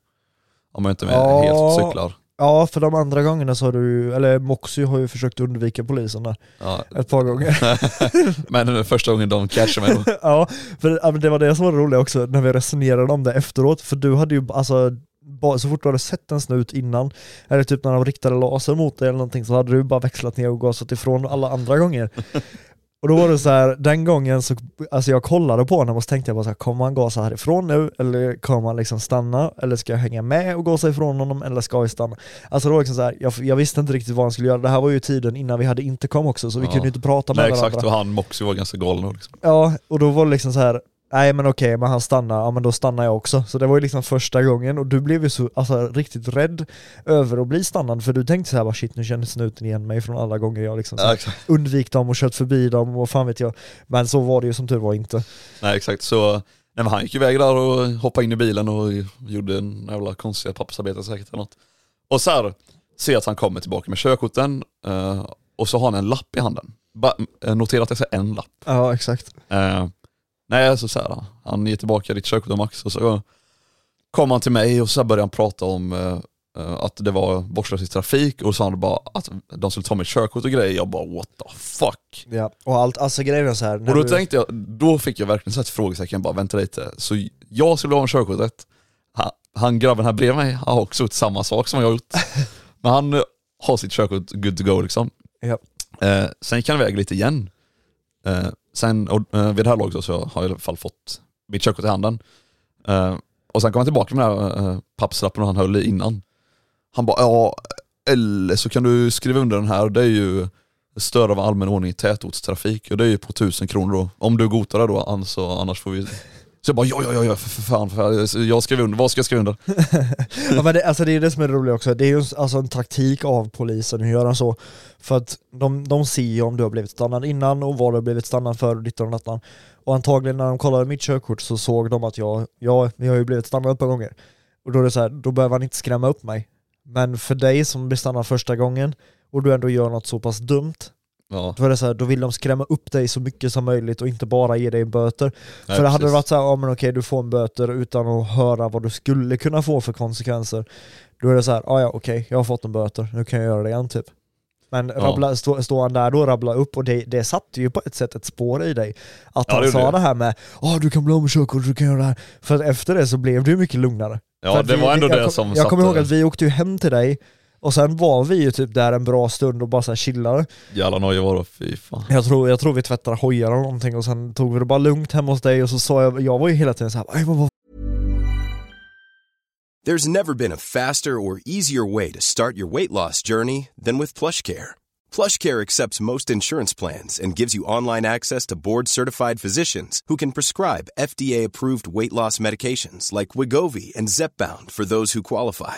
Om jag inte med Ja. helt cyklar. Ja, för de andra gångerna så har du eller Moxie har ju försökt undvika polisen där Ja. ett par gånger. Men den första gången de catchade mig ja, för det var det som var roligt också när vi resonerade om det efteråt, för du hade ju alltså så fort du hade sett en snut innan, eller typ när de riktade laser mot dig eller någonting så hade du bara växlat ner och gasat ifrån alla andra gånger. Och då var det så här, den gången så, alltså jag kollade på honom och så tänkte jag bara så här, kommer han gasa härifrån nu? Eller kommer han liksom stanna? Eller ska jag hänga med och gasa ifrån honom? Eller ska jag stanna? Alltså det var liksom så här, jag, jag visste inte riktigt vad han skulle göra. Det här var ju tiden innan vi hade intercom också, så vi Ja. kunde inte prata med Nej varandra. exakt, och han Moxie var ganska galen liksom. Ja, och då var det liksom så här. Nej men okej, men han stannar, ja men då stannar jag också. Så det var ju liksom första gången och du blev ju så alltså, riktigt rädd över att bli stannad för du tänkte så här bara shit nu känner snuten igen mig från alla gånger jag liksom Ja, exakt. undvik dem och kört förbi dem och fan vet jag. Men så var det ju som tur var inte. Nej exakt, så nej, men han gick iväg där och hoppade in i bilen och gjorde en jävla konstiga pappersarbete säkert eller något. Och så här, ser att han kommer tillbaka med körkorten eh, och så har han en lapp i handen. Ba, eh, notera att jag säger en lapp. Ja exakt. Eh, nej, så, så här, han ger tillbaka ditt körkort av Max och så kom han till mig och så började han prata om eh, eh, att det var vårdslös i trafik och så sa han bara att de skulle ta mitt körkort och grejer. Jag bara what the fuck. Ja, och allt, alltså grejen är så här. Och då du, tänkte jag, då fick jag verkligen så ett frågetecken, bara vänta lite. Så jag skulle ha en körkortet, han, han grabben här bredvid mig har också gjort samma sak som jag har gjort. Men han har sitt körkort good to go liksom. Ja. Eh, sen gick han iväg lite igen. Eh, sen, och, eh, vid det här laget då, så har jag i alla fall fått mitt körkort i handen. Eh, och sen kom han tillbaka med den här eh, pappslappen han höll i innan. Han bara, ja, eller så kan du skriva under den här, det är ju stör av allmän ordning i tätortstrafik och det är ju på tusen kronor då. Om du godtar det då, alltså, annars får vi... Så jag bara, ja, ja, ja, ja för, för fan, för jag skrev under, vad ska jag skriva under? ja, men det, alltså det är det som är det roliga också, det är ju alltså en taktik av polisen att göra så. För att de, de ser ju om du har blivit stannad innan och vad du har blivit stannad för och dittan och dattan. Och antagligen när de kollade mitt körkort så såg de att jag, ja, jag har ju blivit stannad ett par gånger. Och då är det så här, då behöver han inte skrämma upp mig. Men för dig som blir stannad första gången och du ändå gör något så pass dumt, Ja, då är det så här, då vill de skrämma upp dig så mycket som möjligt och inte bara ge dig böter. nej, för det hade det varit så här, ja men okej du får en böter utan att höra vad du skulle kunna få för konsekvenser. Då är det så här, ja okej, jag har fått en böter, nu kan jag göra det igen typ. Men Ja. rabbla, stå, står han där då och rabblar upp och det, det satte ju på ett sätt ett spår i dig. Att Ja, han det sa det. det här med, ja du kan bli av med körkort, du kan göra det här. För att efter det så blev ju mycket lugnare. För Ja, att det vi- var ändå jag det kom, som Jag kommer ihåg att vi åkte ju hem till dig, och sen var vi ju typ där en bra stund och bara så här chillade. Jävla noja var det, fy fan. Jag tror, jag tror vi tvättade hojar eller någonting och sen tog vi det bara lugnt hemma hos dig och så sa jag, jag var ju hela tiden såhär, "Aj, men vad There's never been a faster or easier way to start your weight loss journey than with PlushCare. PlushCare accepts most insurance plans and gives you online access to board-certified physicians who can prescribe FDA-approved weight loss medications like Wigovi and Zepbound for those who qualify.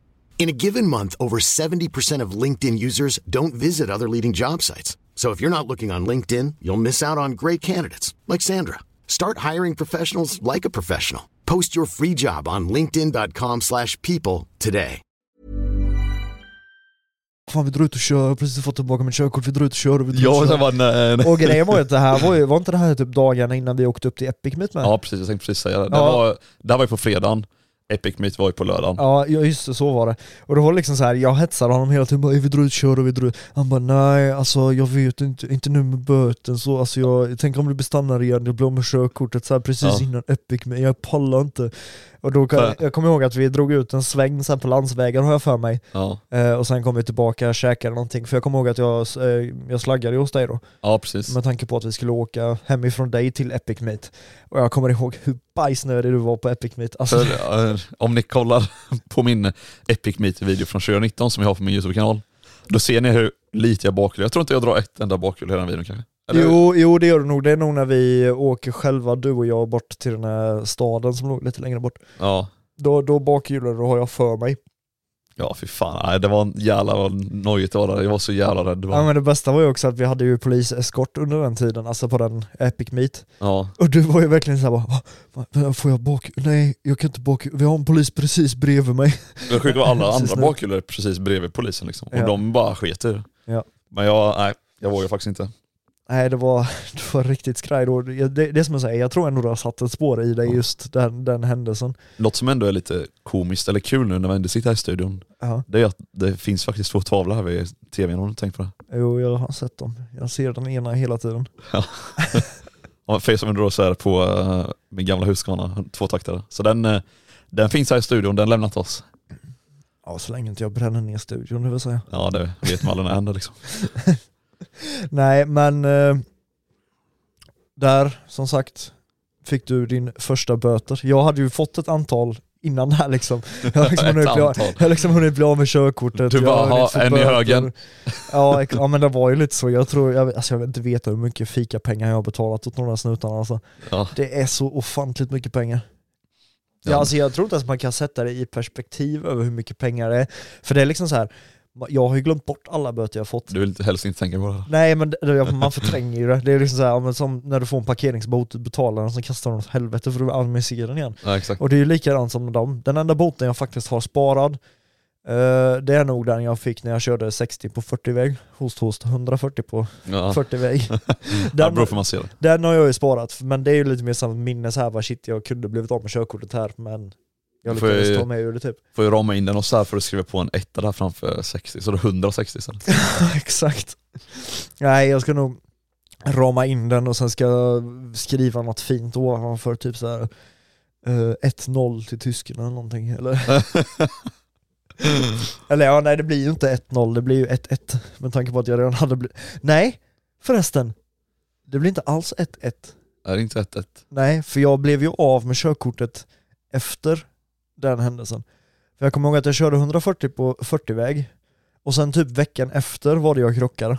In a given month, over 70% of LinkedIn users don't visit other leading job sites. So if you're not looking on LinkedIn, you'll miss out on great candidates like Sandra. Start hiring professionals like a professional. Post your free job on linkedin.com/people slash people today. fan vi drar ut och kör, jag har precis fått tillbaka mitt körkort, vi drar ut och kör och vi drar ut Ja, och och kör. nej, nej. Och grejen var ju att det här var ju, var inte det här typ dagarna innan vi åkte upp till Epic Meet med? Ja precis, jag tänkte precis säga det. Det, Ja. var, det här var ju på fredagen, Epic Meet var ju på lördagen. Ja, just det, så var det. Och det var liksom så här, jag hetsade honom hela tiden, bara, vi drar ut kör och vi drar ut. Han bara nej, alltså jag vet inte, inte nu med böten så, alltså jag, tänker om du blir stannad igen, jag blir av med körkortet så här, precis Ja. innan Epic Meet, jag pallar inte. Och då För- jag kommer ihåg att vi drog ut en sväng sen på landsvägen har jag för mig. Ja, Eh, och sen kom vi tillbaka och käkade någonting, för jag kommer ihåg att jag, eh, jag slaggade hos dig då. ja precis. Med tanke på att vi skulle åka hemifrån dig till Epic Meet. Och jag kommer ihåg hur bajsnödig du var på Epic Meet. Alltså, För, eh, om ni kollar på min Epic Meet-video från 2019 som jag har på min YouTube-kanal, då ser ni hur lite jag bakhjular. Jag tror inte jag drar ett enda bakhjul i den videon kanske. Eller- jo, jo det gör du nog. Det är nog när vi åker själva, du och jag, bort till den här staden som låg lite längre bort. Ja, Då, då bakhjular du har jag för mig. ja fy fan. Nej, det var en jävla vad nojigt det var där. Jag var så jävla rädd. Det var, Ja men det bästa var ju också att vi hade ju poliseskort under den tiden, alltså på den Epic Meet. ja. Och du var ju verkligen såhär bara, "Va? Va? får jag bak... Nej, jag kan inte bak... Vi har en polis precis bredvid mig. Det sjuka var alla andra nu. bakhjul är precis bredvid polisen liksom. Och Ja. de bara sket i det. Ja. Men jag, nej, jag vågar faktiskt inte. Nej det var, det var riktigt skraj då. Det, det, är som jag säger, jag tror ändå det har satt ett spår i dig just den, den händelsen. Något som ändå är lite komiskt eller kul nu när vi ändå sitter här i studion, Ja. det är att det finns faktiskt två tavlor här vid tvn, har du tänkt på det? Jo jag har sett dem. Jag ser den ena hela tiden. Ja, för som undrar så är det på uh, min gamla Husqvarna, tvåtaktare. Så den, eh, den finns här i studion, den lämnat oss. Ja så länge inte jag bränner ner studion det vill säga. Ja det vet man aldrig när det händer liksom. Nej men eh, där som sagt fick du din första böter. Jag hade ju fått ett antal innan det här liksom. Jag har liksom, hunnit, bli, av- jag liksom hunnit bli av med körkortet. Du bara, "Ha, en i böter." högen. Ja, ja men det var ju lite så. Jag tror, jag, alltså jag vill inte veta hur mycket fikapengar jag har betalat åt där snutarna alltså. Ja. Det är så ofantligt mycket pengar. Ja. Ja. alltså jag tror inte ens man kan sätta det i perspektiv över hur mycket pengar det är. För det är liksom så här. Jag har ju glömt bort alla böter jag har fått. Du vill inte- helst inte tänka på det. Nej men det, man förtränger ju det. Det är liksom så här, ja, som när du får en parkeringsbot, du betalar den så kastar de åt helvete för du vill aldrig se den igen. Ja, exakt. Och det är ju likadant som med dem. Den enda boten jag faktiskt har sparad, eh, det är nog den jag fick när jag körde 60 på 40-väg. Host host, 140 på Ja. 40-väg. Ja, den, det. den har jag ju sparat, men det är ju lite mer som minne så här, bara shit jag kunde blivit av med körkortet här men jag Får jag- lyckades ta mig ur det typ. Får ju rama in den och så här för att skriva på en etta där framför 60, så det är 160 istället. Exakt. Nej jag ska nog rama in den och sen ska jag skriva något fint ovanför, typ så här. eh, 1-0 till tyskarna eller någonting eller? eller ja, nej det blir ju inte 1-0, det blir ju 1-1 med tanke på att jag redan hade blivit... Nej, förresten. Det blir inte alls 1-1. är det inte 1-1? Nej, för jag blev ju av med körkortet efter den händelsen. För jag kommer ihåg att jag körde 140 på 40-väg och sen typ veckan efter var det jag krockade.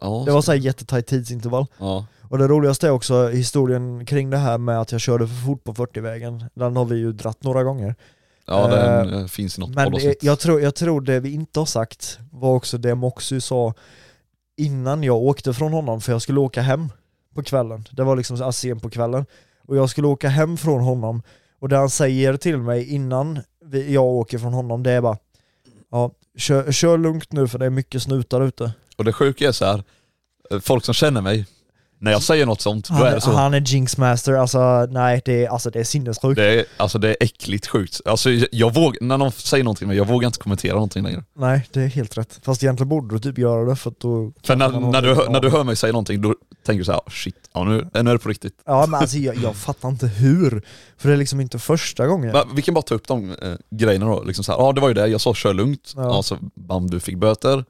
Ja, Det var så här jättetajt tidsintervall. ja. Och det roligaste är också historien kring det här med att jag körde för fort på 40-vägen. Den har vi ju dratt några gånger. ja den Eh, eh, finns i något Men det, jag, tror, jag tror det vi inte har sagt var också det Moxie sa innan jag åkte från honom, för jag skulle åka hem på kvällen. Det var liksom sent på kvällen. Och jag skulle åka hem från honom, och det han säger till mig innan vi, jag åker från honom, det är bara Ja, kör, kör lugnt nu för det är mycket snutar ute. Och det sjuka är så här. Eh, folk som känner mig, när jag säger något sånt, då Han, är det så. han är jinxmaster, alltså nej det är, alltså, det är sinnessjukt. Det är, alltså det är äckligt sjukt. Alltså jag, vågar, när någon säger någonting, men jag vågar inte kommentera någonting längre. Nej, det är helt rätt. Fast egentligen borde du typ göra det för att då... För när, man när, du, hör- när du hör mig säga någonting, då tänker du så här, "Oh, shit, ja, nu, nu är det på riktigt. Ja men alltså jag, jag fattar inte hur. För det är liksom inte första gången. Va, Vi kan bara ta upp de eh, grejerna då. Liksom så här, ja det var ju det, jag sa kör lugnt, Ja. ja. så bam du fick böter.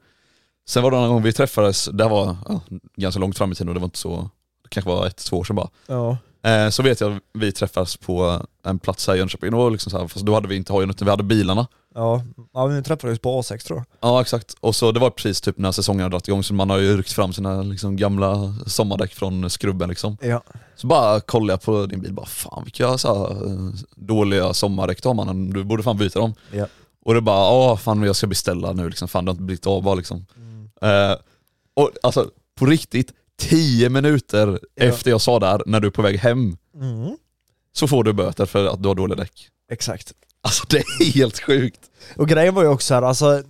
Sen var det en gång vi träffades, det här var ja, ganska långt fram i tiden och det var inte så, det kanske var ett, två år sedan bara. Ja. Eh, så vet jag att vi träffades på en plats här i Jönköping, och liksom så här, fast då hade vi inte hojen utan vi hade bilarna. Ja, ja vi träffades på A6 tror jag. Ja exakt, och så det var precis typ när säsongen hade dragit igång så man har ju ryckt fram sina liksom, gamla sommardäck från skrubben liksom. Ja. Så bara kollade jag på din bil, bara fan vilka så här, eh, dåliga sommardäck du har mannen, du borde fan byta dem. Ja. Och det bara, ja fan jag ska beställa nu liksom, fan det har inte blivit av bara liksom. Eh, och alltså på riktigt, 10 minuter Ja. efter jag sa det här, när du är på väg hem, Mm. så får du böter för att du har dåliga däck. Exakt. Alltså det är helt sjukt. Och grejen var ju också här, alltså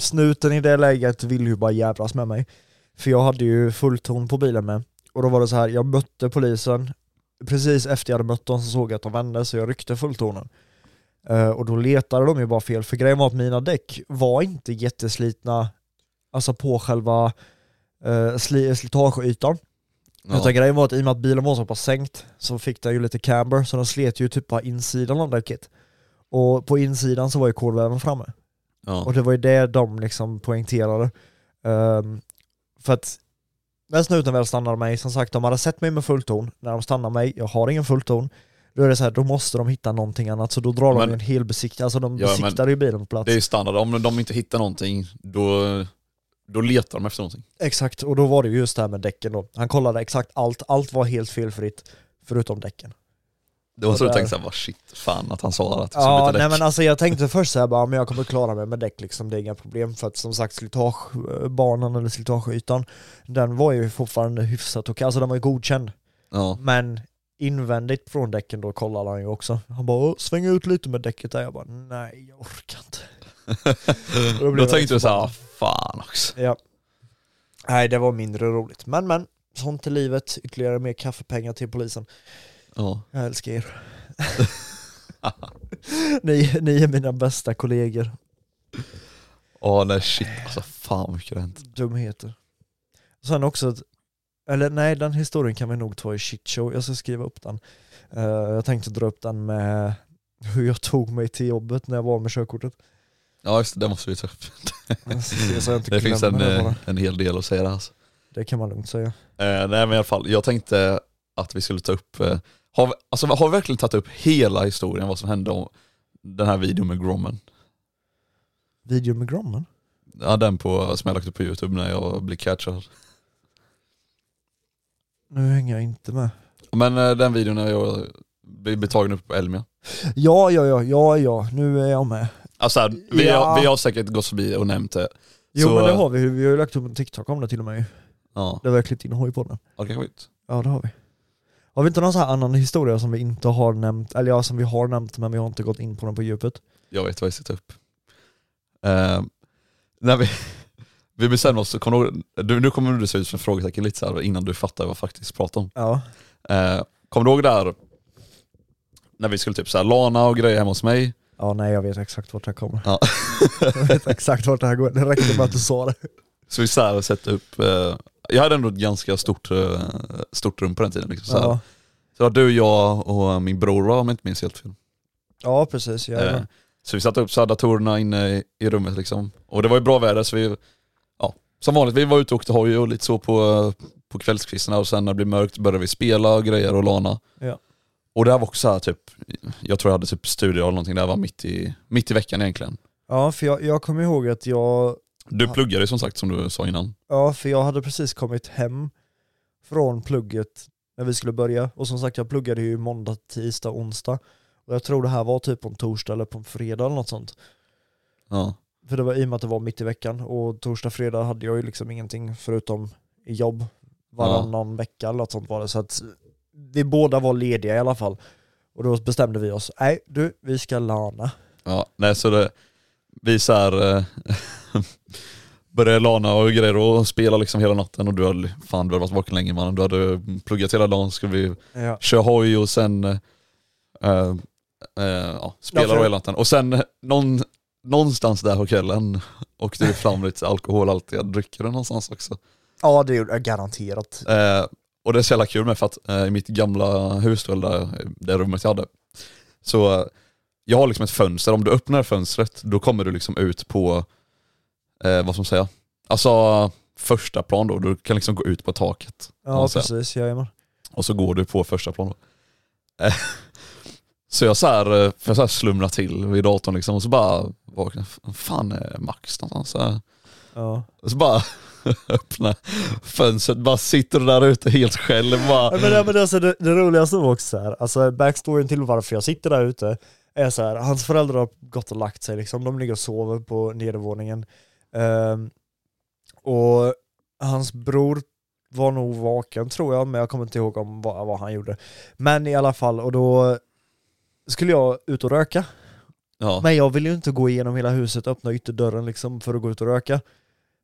snuten i det läget ville ju bara jävlas med mig. För jag hade ju fullton på bilen med. Och då var det så här, jag mötte polisen, precis efter jag hade mött dem så såg jag att de vände så jag ryckte fulltonen. Eh, och då letade de ju bara fel, för grejen var att mina däck var inte jätteslitna, alltså på själva sli, slitageytan. Ja. Utan grejen var att i och med att bilen var så pass sänkt så fick den ju lite camber, så den slet ju typ på insidan av däcket. Och på insidan så var ju kolväven framme. Ja. Och det var ju det de liksom poängterade. Ehm, för att när snuten väl stannade mig, som sagt de hade sett mig med fullton, när de stannar mig, jag har ingen fullton, då är det så här, då måste de hitta någonting annat, så då drar de Men- ju en hel besiktning, alltså de Ja, besiktar ju bilen på plats. Det är ju standard, om de inte hittar någonting, då, då letar de efter någonting. Exakt, och då var det ju just det här med däcken då. Han kollade exakt allt, allt var helt felfritt, förutom däcken. Det var Och så du tänkte såhär, vad shit, fan att han sa att skulle Ja, nej däck. men alltså jag tänkte först såhär bara, men jag kommer klara mig med däck liksom, det är inga problem för att som sagt slitagebanan eller slitageytan, den var ju fortfarande hyfsat okej, alltså den var ju godkänd. Ja. Men invändigt från däcken då kollade han ju också. Han bara "Åh, sväng ut lite med däcket där, jag bara nej jag orkar inte. Då Då tänkte du såhär, fan också. Ja. Nej, det var mindre roligt. Men men, sånt är livet. Ytterligare mer kaffepengar till polisen. Ja. Jag älskar er. ni, ni är mina bästa kollegor. Åh nej shit, alltså fan vad mycket det hänt. Dumheter. Sen också, att- eller nej den historien kan vi nog ta i shit show. jag ska skriva upp den. Eh, jag tänkte dra upp den med hur jag tog mig till jobbet när jag var med körkortet. Ja just det, det måste vi ta upp. Alltså, det, finns en, det eh, en hel del att säga där alltså. det kan man lugnt säga. Eh, nej men i alla fall, jag tänkte att vi skulle ta upp, eh, har, vi, alltså, har vi verkligen tagit upp hela historien vad som hände om den här videon med Grommen? Video med Grommen? Ja den på, som jag lagt upp på youtube när jag blev catchad. Nu hänger jag inte med. Men eh, den videon när jag blev betagen upp på Elmia. Ja, ja, ja, ja, ja, nu är jag med. Alltså vi, Ja. har, vi har säkert gått förbi och nämnt det. Jo Så, men det har vi, vi har ju lagt upp en TikTok om det till och med. Ja, Det har vi klippt in hoj på den. ja kanske inte. Ja det har vi. Har vi inte någon sån här annan historia som vi inte har nämnt, eller ja som vi har nämnt men vi har inte gått in på den på djupet? Jag vet vad jag ska ta upp. Eh, när vi, vi bestämde oss, så kommer du, nu kommer du se ut som en frågetecken lite så här innan du fattar vad jag faktiskt pratar om. Ja. Eh, kommer du ihåg där när vi skulle typ så här lana och grejer hemma hos mig? Ja nej jag vet exakt vart det här kommer. Ja. jag vet exakt vart det här går, det räckte med att du sa det. Så vi så här upp, eh, jag hade ändå ett ganska stort, eh, stort rum på den tiden. Liksom, så, här. Ja, så det var du, jag och min bror var om jag inte minns helt fel. ja precis, ja, Eh, så vi satte upp så här datorerna inne i, i rummet liksom. Och det var ju bra väder så vi, ja, som vanligt, vi var ute och åkte hoj och lite så på, på kvällskvisten och sen när det blev mörkt började vi spela och grejer och lana. Ja. Och det här var också så här, typ, jag tror jag hade typ studier eller någonting, det här var mitt i, mitt i veckan egentligen. ja för jag, jag kommer ihåg att jag, Du pluggade ju som sagt som du sa innan. ja för jag hade precis kommit hem från plugget när vi skulle börja, och som sagt jag pluggade ju måndag, tisdag, onsdag. Och jag tror det här var typ på en torsdag eller på en fredag eller något sånt. Ja. För det var i och med att det var mitt i veckan och torsdag, fredag hade jag ju liksom ingenting förutom jobb varannan vecka eller något sånt var det. Så att vi båda var lediga i alla fall. Och då bestämde vi oss, nej du, vi ska lana. Ja, nej så det, vi så här, eh, började lana och grejer och spela liksom hela natten och du hade, fan du hade varit vaken länge man, du hade pluggat hela dagen, skulle vi Ja. köra hoj och sen eh, eh, eh, ja, spela Ja, för- hela natten. Och sen eh, någon, någonstans där på kvällen åkte det fram lite alkohol, allt jag dricker det någonstans också. Ja det gjorde jag garanterat. Eh, och det är så jävla kul med för att eh, i mitt gamla hus där, det rummet jag hade, så eh, jag har liksom ett fönster, om du öppnar fönstret då kommer du liksom ut på, eh, vad ska man säga, alltså första plan då, du kan liksom gå ut på taket. Ja precis, jajamän. Och så går du på första plan då. Eh, Så jag så här, eh, för jag så här slumrar till vid datorn liksom och så bara vaknar, fan är Max någonstans? Så, här. Ja. och så bara öppna fönstret, bara sitter där ute helt själv bara. Men, det, men alltså, det, det roligaste var också så här, alltså backstoryn till varför jag sitter där ute är så här, hans föräldrar har gått och lagt sig liksom, de ligger och sover på nedervåningen. Ehm, och hans bror var nog vaken tror jag, men jag kommer inte ihåg om vad, vad han gjorde. Men i alla fall, och då skulle jag ut och röka. Ja. Men jag ville ju inte gå igenom hela huset och öppna ytterdörren liksom för att gå ut och röka.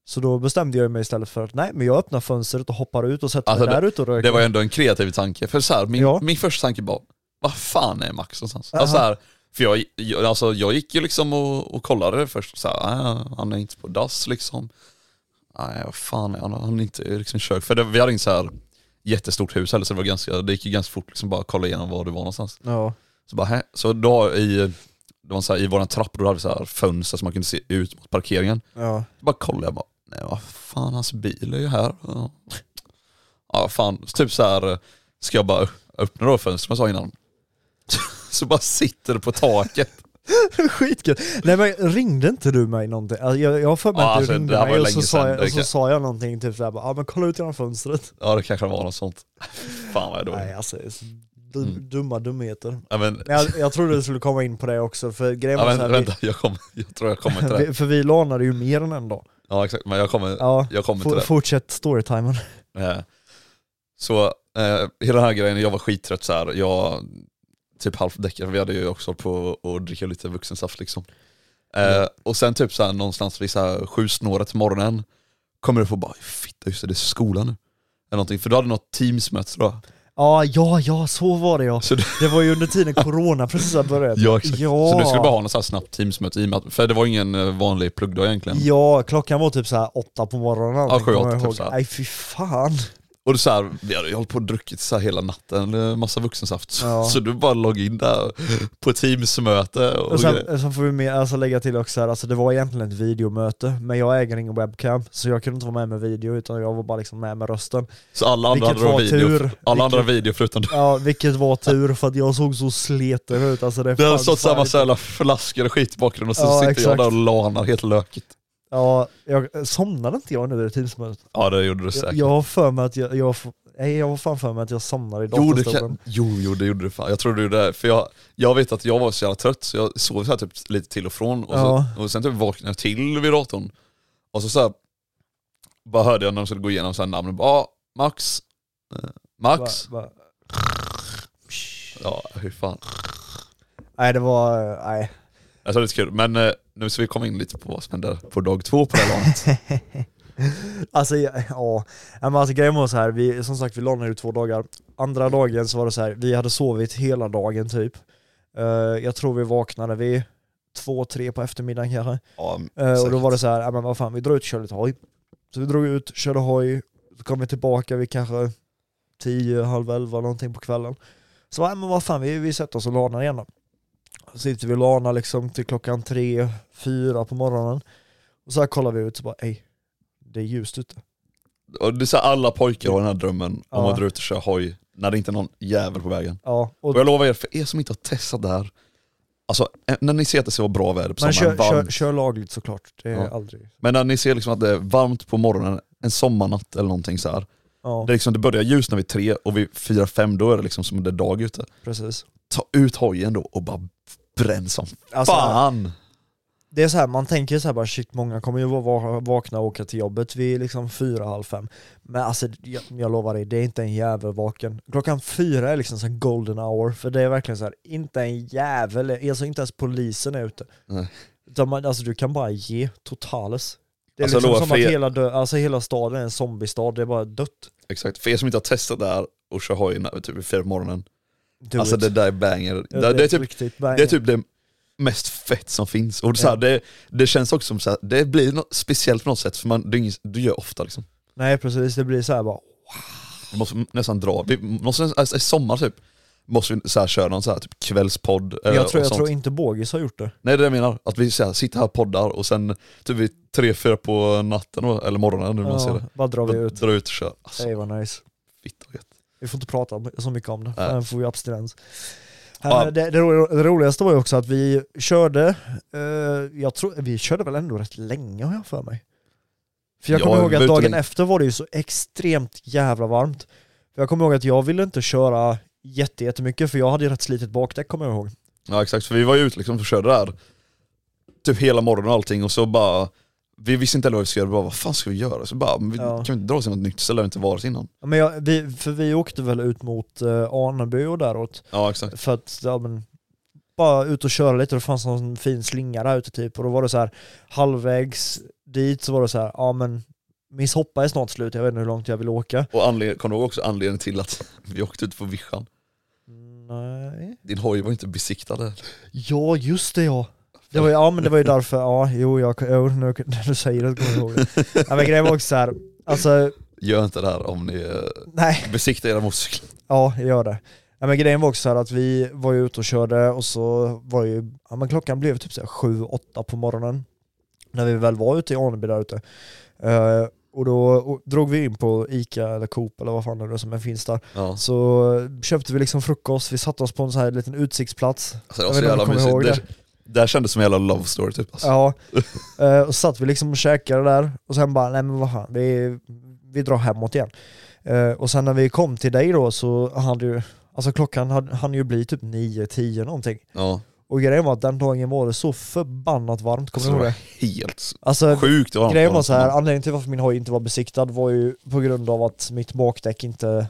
Så då bestämde jag mig istället för att nej, men jag öppnar fönstret och hoppar ut och sätter Alltså, mig där ute och röker. Det var ändå en kreativ tanke, för så här, min, Ja. min första tanke var, vad fan är Max någonstans? Aha. Alltså, så här, för jag, jag, alltså, jag gick ju liksom och, och kollade först, så här, "Ah, han är inte på dass liksom. Nej vad fan är han, han är inte liksom kök. För det, vi hade inte så här jättestort hus heller så det var ganska, det gick ju ganska fort liksom bara kolla igenom var du var någonstans. Ja. Så bara, hä? Så då i, det var så här, i våran trapp då hade vi så här fönster så man kunde se ut mot parkeringen. Ja. Bara kollade jag bara, nej vad fan hans bil är ju här. Ja, ja fan, typ så här ska jag bara öppna då fönstret som jag sa innan. Så bara sitter det på taket. Skitkul. Nej men ringde inte du mig någonting? Alltså, Jag, har för mig Ja, att du alltså, ringde mig och så, sa jag, och så sa jag någonting typ såhär bara, ja men kolla ut genom fönstret. Ja det kanske var något sånt. Fan vad jag Nej dålig. alltså, dum, Mm. dumma dumheter. Ja, men, jag, jag trodde du skulle komma in på det också, för grejen ja, var men, här, vänta, jag, kommer, jag tror jag kommer till vi, det. vi, för vi lånade ju mer än en dag. Ja exakt, men jag kommer, Ja, jag kommer till det. fortsätt storytimen. Så eh, hela den här grejen, jag var skittrött så här. jag typ halvdäckad, vi hade ju också hållit på att dricka lite vuxensaft liksom. Eh, och sen typ så här, någonstans vid så här, sju snåret på morgonen, kommer upp och bara fitta just det, det är skolan nu. Eller någonting, för du hade något teamsmöte jag. Ja, ja, ja, så var det ja. Så det, var ju under tiden corona precis hade börjat. ja, exakt. Ja. Så du skulle bara ha något så här snabbt teamsmöte i och med att, för det var ingen eh, vanlig pluggdag egentligen. Ja, klockan var typ så här åtta på morgonen. Ja, sju, åtta, typ så här. Nej fy fan. Och så här, vi hade ju hållit på och druckit så hela natten, massa vuxensaft. Så, Ja. så du bara loggade in där på teamsmöte och, Och sen, sen får vi med, alltså lägga till också här, alltså det var egentligen ett videomöte, men jag äger ingen webcam, så jag kunde inte vara med med video utan jag var bara liksom med med rösten. Så alla andra Vilket hade var video, tur. alla andra Vilket- video förutom du. Ja, vilket var tur för att jag såg så sleten ut alltså det Det har stått samma jävla flaskor och skit i bakgrunden och så Ja, sitter exakt. jag där och lanar helt lökigt. Ja, jag, somnade inte jag nu i det teamsmötet? Ja det gjorde du säkert. jag har för mig att jag, jag, nej jag har fan för mig att jag somnade i Jo, det datorstolen. kan, jo, jo det gjorde du fan. Jag tror du det, för jag, jag vet att jag var så jävla trött så jag sov så här typ lite till och från och, Ja. så, och sen typ vaknade jag till vid datorn och så, så här, bara hörde jag när de skulle gå igenom så här namnen, bara ah, Max, eh, Max, Va- va- ja hur fan. Nej det var, nej. Jag tror det kul, men eh, nu ska vi komma in lite på vad som händer på dag två på det här lanet. Alltså ja, ja, men alltså grejen var så här, vi, som sagt vi ner i två dagar. Andra dagen så var det så här, vi hade sovit hela dagen typ. Eh, jag tror vi vaknade vid två, tre på eftermiddagen kanske. ja, Eh, och då var det så här, ja men vad fan vi drar ut och kör lite hoj. Så vi drog ut, körde hoj, så kom vi tillbaka vid kanske 10, halv 11 någonting på kvällen. Så ja men vad fan vi, vi sätter oss och lanar igen då. Sitter vi och lanar liksom till klockan 3, 4 på morgonen. Och så här kollar vi ut och bara ej, det är ljust ute. Och det är så här, alla pojkar har den här drömmen om Ja. att dra ut och köra hoj när det inte är någon jävel på vägen. Ja, och Och jag lovar er, för er som inte har testat det här, alltså eh, när ni ser att det ska vara bra väder på sommaren, kör, kör, varmt, kör lagligt såklart, det är Ja. aldrig... men när ni ser liksom att det är varmt på morgonen, en sommarnatt eller någonting så här. Ja, Det, är liksom, det börjar ljusna vid tre och vid fyra, fem då är det liksom som det är dag ute. precis. Ta ut hojen då och bara bränn som Alltså, fan! Det är så här, man tänker så här bara shit, många kommer ju vara vakna och åka till jobbet vid liksom fyra, halv fem. Men alltså jag, jag lovar dig, det är inte en jävel vaken. Klockan fyra är liksom så golden hour, för det är verkligen så här, inte en jävel, alltså inte ens polisen är ute. Nej. Man, alltså du kan bara ge totales. Det är Alltså, liksom som att er- hela, dö, alltså hela staden är en zombiestad, det är bara dött. Exakt, för er som inte har testat det här och kör hoj typ vid fyra på morgonen, Do alltså it. det där är banger. Ja, det, det, är typ, riktigt det är typ det mest fett som finns. Och så här, Ja. det, det känns också som så här, det blir något speciellt på något sätt, för man, det du gör ofta liksom. Nej precis, det blir så här bara Vi måste nästan dra, vi måste, alltså, i sommar typ, måste vi så här, köra någon så här, typ kvällspodd eh, Jag tror, och jag sånt. tror inte Bågis har gjort det. Nej det är det jag menar, att vi så här, sitter här och poddar och sen typ vid tre, fyra på natten eller morgonen nu man ser det. bara drar vi ut. Dra ut och kör. Alltså, Det var nice. fitt och gött. Vi får inte prata så mycket om det, Nej. sen får vi abstinens. Ja. Eh, Det, det, det roligaste var ju också att vi körde, eh, jag tror, vi körde väl ändå rätt länge har jag för mig. För jag Ja, kommer ihåg att dagen efter var det ju så extremt jävla varmt. För jag kommer ihåg att jag ville inte köra jätte, jättemycket för jag hade ju rätt slitet bakdäck kommer jag ihåg. Ja exakt, för vi var ju ute liksom och körde där typ hela morgonen och allting och så bara vi visste inte heller vad vi skulle göra, bara, vad fan ska vi göra? Så bara, vi, Ja. kan vi inte dra oss till något nytt ställe där vi inte varit innan? Ja, Men jag, vi, för vi åkte väl ut mot eh, Aneby och däråt. Ja exakt. För att, ja men, bara ut och köra lite, det fanns någon fin slinga där ute typ. Och då var det så här halvvägs dit så var det så här, ja men Miss Hoppa är snart slut, jag vet inte hur långt jag vill åka. Och anled- kommer du ihåg också anledningen till att vi åkte ut på vischan? Nej. Din hoj var inte besiktad eller? Ja just det ja. Det var, ju- ja men det var ju därför, ja jo, jag, jo nu när du säger det kommer jag ihåg det. Ja, men grejen var också så här, alltså Gör inte det här om ni eh, nej, besiktar era motorcyklar. ja gör det. Ja, men grejen var också så här att vi var ju ute och körde och så var ju, ja men klockan blev typ så här 7-8 på morgonen. När vi väl var ute i Aneby där ute. Eh, och då och drog vi in på Ica eller Coop eller vad fan det är som finns där. Ja. Så köpte vi liksom frukost, vi satte oss på en sån här liten utsiktsplats. Alltså, det var så jävla mysigt. Det, här kändes som en jävla love story typ. Alltså. Ja, Eh, och så satt vi liksom och käkade där och sen bara, nej men vad fan, vi, vi drar hemåt igen. Eh, och sen när vi kom till dig då så hade ju, alltså klockan hade, hann ju bli typ 9-10 någonting. Ja. Och grejen var att den dagen var det så förbannat varmt, kommer du det ihåg var det? helt Alltså sjukt varmt. grejen var så här, anledningen till varför min hoj inte var besiktad var ju på grund av att mitt bakdäck inte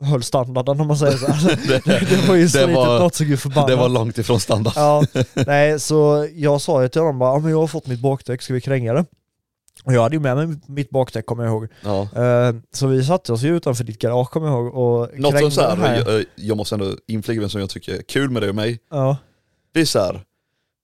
höll standarden om man säger så. Alltså, det, det var ju slitet var- något så gud förbannat. Det var långt ifrån standard. Ja, nej så jag sa ju till honom bara, "Ja, men jag har fått mitt bakdäck, ska vi kränga det? Och jag hade ju med mig mitt bakdäck kommer jag ihåg. Ja. Eh, så vi satte oss ju utanför ditt garage kommer jag ihåg och Något som så här, här. Jag, jag måste ändå inflika som jag tycker är kul med dig och mig. Ja. Det är så här.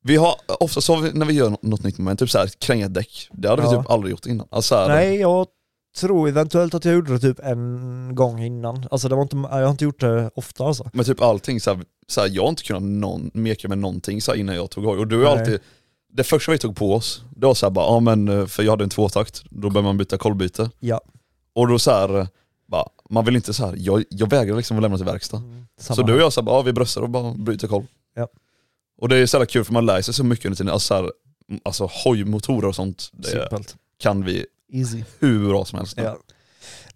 Vi har, ofta så har vi, när vi gör något, nytt moment, typ så här, kränga däck. Det hade vi Ja. typ aldrig gjort innan. Alltså så här, Nej, jag tror eventuellt att jag gjorde det typ en gång innan. Alltså det var inte, jag har inte gjort det ofta alltså. Men typ allting, så här, så här, jag har inte kunnat någon, meka med någonting så här, innan jag tog hoj. Och du Nej. alltid, det första vi tog på oss, det var så här bara, ja men eh, för jag hade en tvåtakt, då behöver man byta kolvbyte. Ja. Och då så här, eh, bara, man vill inte så här, jag, jag vägrar liksom att lämna till verkstad. Samma Så du och jag så här, bara, ja, vi bröstar och bara byter kolv. Ja. Och det är så jävla kul för man lär sig så mycket under tiden, alltså, så här, alltså hojmotorer och sånt, det Simpelt. kan vi Easy. hur bra som helst. Ja.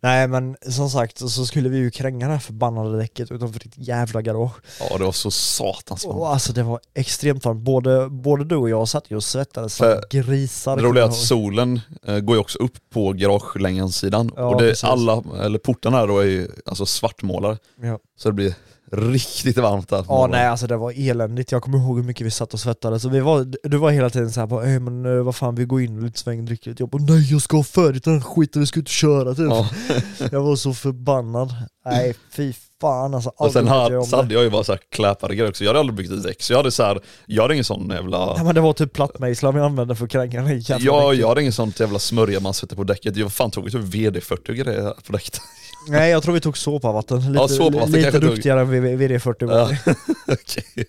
Nej men som sagt så skulle vi ju kränga det här förbannade däcket utanför ditt jävla garage. Ja det var så satans varmt. Och alltså det var extremt varmt. Både, både du och jag satt ju och svettades som grisar. Det roliga är att solen eh, går ju också upp på garagelängans-sidan Ja, och det, precis. alla, eller portarna då är ju alltså svartmålare. Ja. Så det blir riktigt varmt där. Ja nej alltså det var eländigt, jag kommer ihåg hur mycket vi satt och svettades. Så vi var, du var hela tiden såhär bara "Eh, men eh, vad fan vi går in och lite sväng dricker lite." Jag bara nej jag ska ha färdigt den här skiten, vi ska ut och köra typ. Ja. Jag var så förbannad. Nej fy fan alltså. Och sen här, så hade jag ju bara så här kläpare grejer också, jag hade aldrig byggt ett däck så jag hade så här, jag hade ingen sån jävla Ja, men det var typ plattmejslar vi använde för att kränga Ja, jag hade ingen sånt jävla smörja man sätter på däcket, jag fan tog typ VD40 och grejer på däcket. Nej jag tror vi tog såpavatten, lite, Ja, såpavatten lite kanske tog. duktigare än VD40 var Ja. vi. Okej.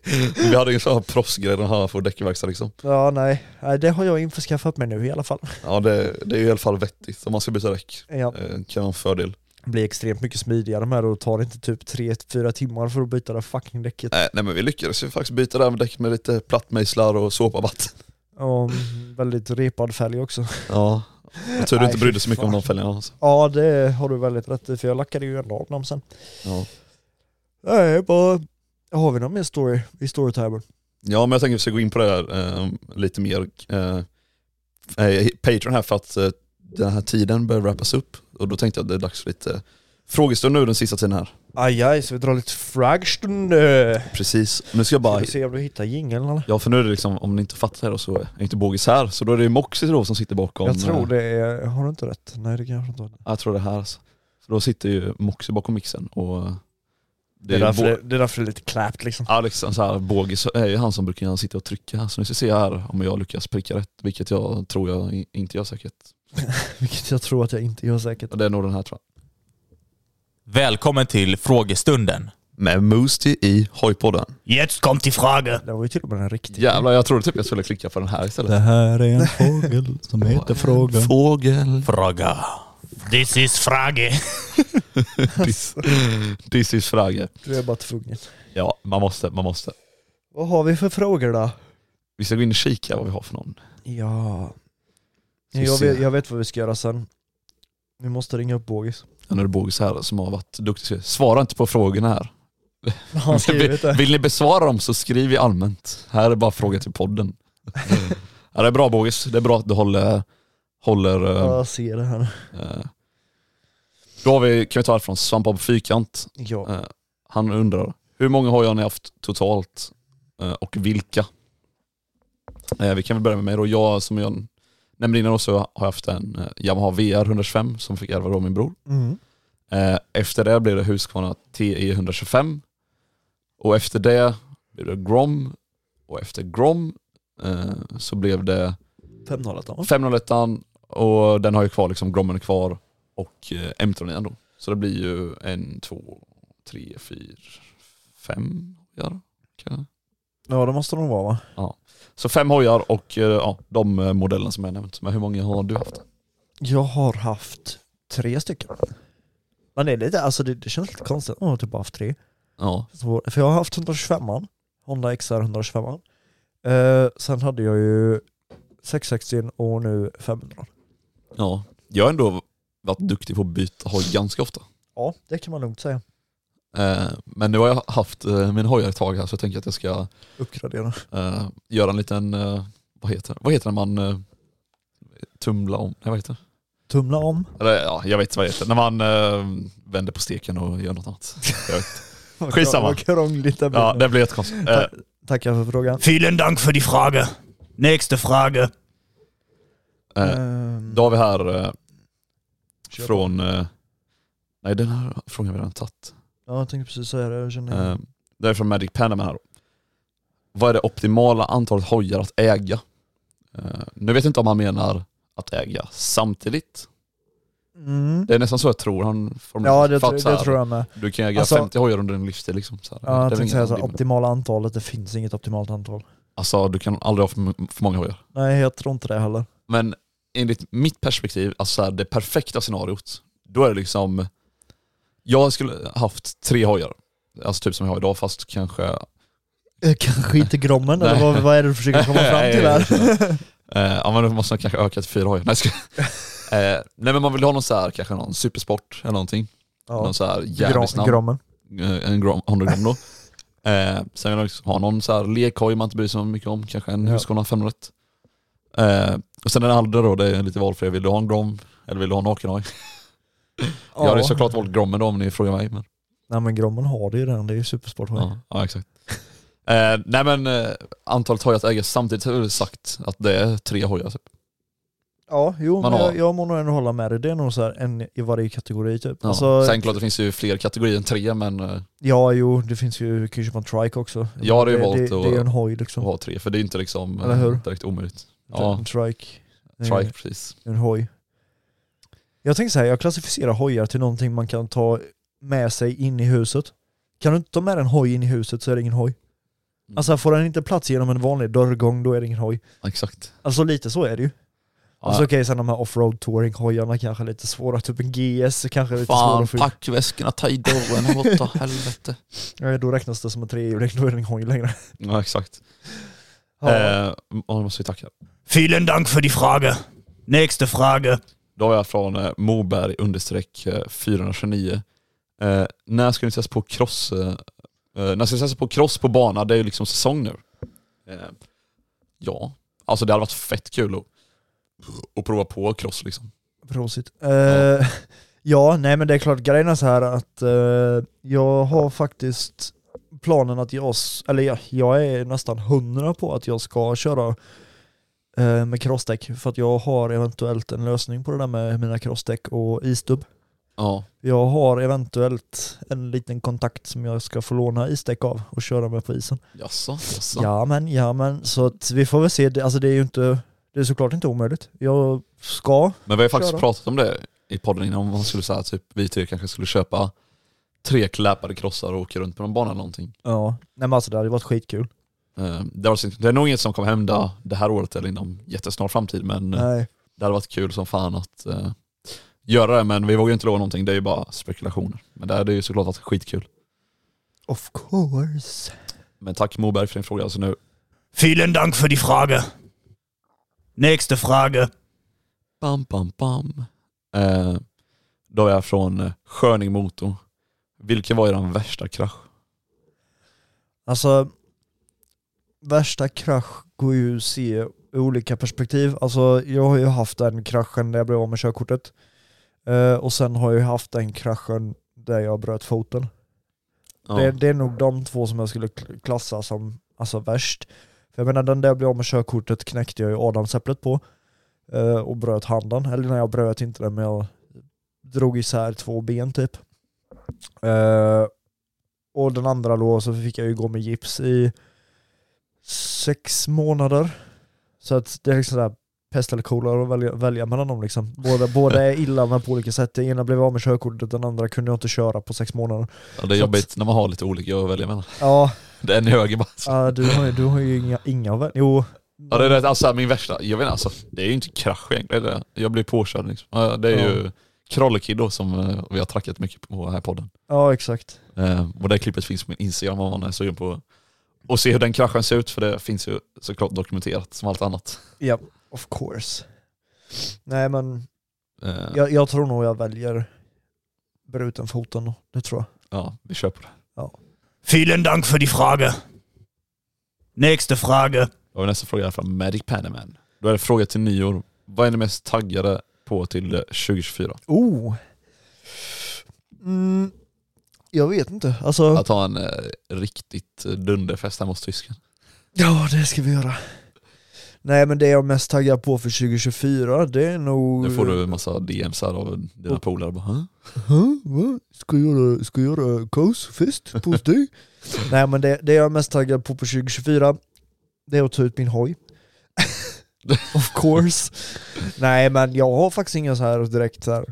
Vi hade ingen sån här proffsgrej att ha på däckverkstad liksom. Ja nej, det har jag införskaffat mig nu i alla fall. Ja det, det är ju i alla fall vettigt om man ska byta däck. Ja. Eh, kan vara en fördel. Blir extremt mycket smidigare med det och tar inte typ 3-4 timmar för att byta det fucking däcket. Nej, nej men vi lyckades ju faktiskt byta det här med däck med lite plattmejslar och såpavatten. Och väldigt repad fälg också. Ja. Jag tur du inte brydde dig så mycket om de fälgarna alltså. Ja det har du väldigt rätt i för jag lackade ju ändå av dem sen. Ja. Nej bara, har vi någon mer story i storytimen? ja men jag tänker att vi ska gå in på det här eh, lite mer. Eh, eh, Patreon här för att eh, den här tiden börjar wrappas upp och då tänkte jag att det är dags för lite frågestund nu den sista tiden här. Aj aj, så vi drar lite fragstund. Precis, nu ska jag bara Ska vi se om du hittar jingeln eller? Ja för nu är det liksom, om ni inte fattar det så är inte Bågis här, så då är det Moxie då som sitter bakom. Jag tror eh, det är, har du inte rätt? Nej det kanske inte har. ja, Jag tror det är här alltså. Så då sitter ju Moxie bakom mixen och eh, Det är, ju därför Bo- det, det är därför det är lite clapped liksom. Ja liksom så här, Bågis är ju han som brukar sitta och trycka här, så nu ska vi se här om jag lyckas pricka rätt, vilket jag tror jag inte gör säkert. Vilket jag tror att jag inte gör säkert. Det är nog den här tror jag. Välkommen till frågestunden. Med Moosty i Hojpodden. Jetzt kommt die Frage. Det var ju till och med en riktig. Jävlar jag trodde typ jag skulle klicka på den här istället. här är en fågel som heter fråga. Fågel. Fråga. This is Frage. This, this is Frage. Du är bara tvungen. Ja, man måste, man måste. Vad har vi för frågor då? Vi ska gå in och kika vad vi har för någon. Ja... Jag vet, jag vet vad vi ska göra sen. Vi måste ringa upp Bågis. Ja, nu är det Bågis här som har varit duktig. Svara inte på frågorna här. Han skrivit det? Vill ni besvara dem så skriv i allmänt. Här är bara frågor till podden. ja, det är bra Bågis, det är bra att du håller... håller Ja, eh, jag ser det här. eh. Då har vi, kan vi ta det från Svampbob Fyrkant. Ja. Eh, han undrar, hur många har ni haft totalt eh, och vilka? Eh, vi kan väl börja med mig då. Jag som jag nämnde innan också har jag haft en eh, Yamaha VR 125 som fick ärva av min bror. Mm. Eh, efter det blev det Husqvarna TE 125 och efter det blev det Grom och efter Grom eh, så blev det 501 då? 501 och den har ju kvar liksom, Grommen kvar och eh, M39 då. Så det blir ju en, två, tre, fyra, fem hojar. kan- Ja det måste de vara va? Så fem hojar och eh, ja, de eh, modellerna som jag nämnt. Men hur många har du haft? Jag har haft tre stycken. Men det är lite, alltså det, det känns lite konstigt att jag typ bara haft tre. Ja, Så, för jag har haft 125 Honda XR 125 eh, Sen hade jag ju 660 och nu 500 ja. Jag har ändå varit duktig på att byta hoj ganska ofta. Ja det kan man lugnt säga. Eh, men nu har jag haft eh, min hojar ett tag här så jag tänker att jag ska Uppgradera. eh, göra en liten, vad heter? Vad heter det när man tumla om? Nej, vad heter det? Tumla om. Eller ja, jag vet vad det heter. När man vänder på steken och gör något annat. Jag vet. Skitsamma. Vad krångligt det blir. Ja, det blir jättekonstigt. Eh, Tackar för frågan. Vielen Dank für die Frage. Nächste Frage. eh, Ehm, Då har vi här från... Nej den här frågan har vi redan tagit. Ja, jag tänkte precis säga det, jag känner Eh, det är från Magic Panaman här. Vad är det optimala antalet hojar att äga? Eh, nu vet jag inte om han menar att äga samtidigt. mm. Det är nästan så jag tror han formulerar Ja, det, För att så det här, tror jag med. Du kan äga Alltså- 50 hojar under en livstid liksom. Så här. Ja, jag Det är tänkte ingen säga så, limit. optimala antalet, det finns inget optimalt antal. Alltså du kan aldrig ha för, för många hojar. Nej, jag tror inte det heller. Men enligt mitt perspektiv, alltså så här, det perfekta scenariot, då är det liksom Jag skulle haft tre hojar, alltså typ som jag har idag fast kanske Eh, Kanske inte Grommen, eller vad, vad är det du försöker komma fram till här? Eh, ja men då måste man kanske öka till fyra hojar. Nej, skojar. eh, nej men man vill ha någon så här, kanske någon supersport eller någonting. Ja. Någon så här jävligt Grom, snabb. Grommen. Eh, en grom, 100 gram då. Eh, sen vill jag också ha någon så här lekhoj man inte bryr sig så mycket om, kanske en Ja. Husqvarna 500. Eh, och sen den andra då, det är lite valfri. Vill du ha en grom eller vill du ha en nakenhoj? Jag hade såklart valt grommen då om ni frågar mig. Men, Nej men Grommen har det ju redan, det är ju supersport. ja, ja exakt. Eh, nej men eh, antalet hojar att äga samtidigt har väl sagt att det är tre hojar. Typ. Ja, jo, Man men har- jag, jag må nog ändå hålla med dig. Det är nog så här en i varje kategori typ. Ja. Alltså, Sen klart det finns ju fler kategorier än tre men eh, ja, jo, det finns ju, du kan ju köpa en trike också. Jag hade ju det, valt det, att- det är ju en hoj att liksom. ha tre för det är inte liksom Eller hur? direkt omöjligt. Ja, En trike. Det är trike precis. En hoj. Jag tänker så här, jag klassificerar hojar till någonting man kan ta med sig in i huset. Kan du inte ta med en hoj in i huset så är det ingen hoj. Mm. Alltså får den inte plats genom en vanlig dörrgång, då är det ingen hoj. Exakt. Alltså lite så är det ju. Ja, Alltså okej, sen de här offroad touring hojarna kanske lite svåra, typ en GS kanske är lite Fan, att få packväskorna, ta i dörren här borta, helvete. Ja, då räknas det som en trehjuling, då är det ingen hoj längre. Ja exakt. Ja. Eh, och då måste vi tacka. Vielen Dank für die Frage. Nächste Frage. Då har jag från eh, Moberg understreck eh, 429. Eh, när ska ni ses på cross? Eh, eh, när ska ni ses på cross på bana? Det är ju liksom säsong nu. Eh, ja, alltså det hade varit fett kul att, att prova på cross liksom. Prosit. Eh, ja, nej men det är klart, grejen är så här att eh, jag har faktiskt planen att jag, eller jag, jag är nästan hundra på att jag ska köra med crossdäck för att jag har eventuellt en lösning på det där med mina crossdäck och isdubb. Ja, Jag har eventuellt en liten kontakt som jag ska få låna isdäck av och köra med på isen. jaså, jaså. Ja men, ja men, så att vi får väl se, Det- alltså det är ju inte, det är såklart inte omöjligt. Jag ska, Men vi har ju faktiskt Köra. pratat om det i podden innan, om man skulle säga typ vi tre kanske skulle köpa tre kläpade krossar och åka runt på någon bana eller någonting. ja, nej men alltså det hade varit skitkul. Eh, Det, är nog inget som kommer hända det här året eller inom jättesnar framtid men eh, Nej. det hade varit kul som fan att eh, göra det men vi vågar ju inte lova någonting, det är ju bara spekulationer. Men det hade ju såklart varit skitkul. Of course. Men tack Moberg för din fråga alltså nu. Vielen Dank für die Frage. Nächste Frage. Bam, bam, bam. Eh, då är jag från Sköning Motor. Vilken var er värsta krasch? Alltså, värsta krasch går ju att se i olika perspektiv. Alltså jag har ju haft den kraschen där jag blev av med körkortet. Eh, och sen har jag ju haft den kraschen där jag bröt foten. Ja. Det, det är nog de två som jag skulle kl- klassa som alltså, värst. För jag menar den där jag blev av med körkortet knäckte jag ju adamsäpplet på. eh, och bröt handen. Eller nej jag bröt inte den men jag drog isär två ben typ. Eh, och den andra då så fick jag ju gå med gips i sex månader. Så att det är liksom sådär pest eller kolera att välja, välja mellan dem liksom. Båda, båda är illa men på olika sätt. Den ena blev av med körkortet, den andra kunde jag inte köra på sex månader. Ja, det är Så jobbigt när man har lite olika att välja mellan. Ja, Det är en höger bara. ja, du, har, du har ju inga, inga vän- Jo, Ja det är alltså min värsta, jag vet inte alltså, det är ju inte krasch egentligen, eller, jag blir påkörd liksom. Ja, Det är ju Krollekid då som eh, vi har trackat mycket på här podden. ja exakt. Eh, och det klippet finns på min Instagram om man är sugen på att se hur den kraschen ser ut, för det finns ju såklart dokumenterat som allt annat. Ja, of course. Nej men, Eh, jag, jag tror nog jag väljer bruten foten då. Det tror jag. ja, vi kör på det. Vielen Dank für die Frage. Nächste Frage. Då har vi nästa fråga från Magic Panaman. Då är det fråga till nyår. Vad är ni mest taggade på till eh, 2024? Oh! Mm, jag vet inte. Alltså, Att ha en eh, riktigt eh, dunderfest hemma hos tysken. ja det ska vi göra. Nej men det jag är mest taggad på för 2024 det är nog... Nu får du en massa DMs här av dina polare. bara, "Hä?" Va? Ska jag göra, ska jag göra kaosfest hos dig? Nej men det, det jag är mest taggad på på 2024 Det är att ta ut min hoj Of course Nej men jag har faktiskt inga så här direkt så här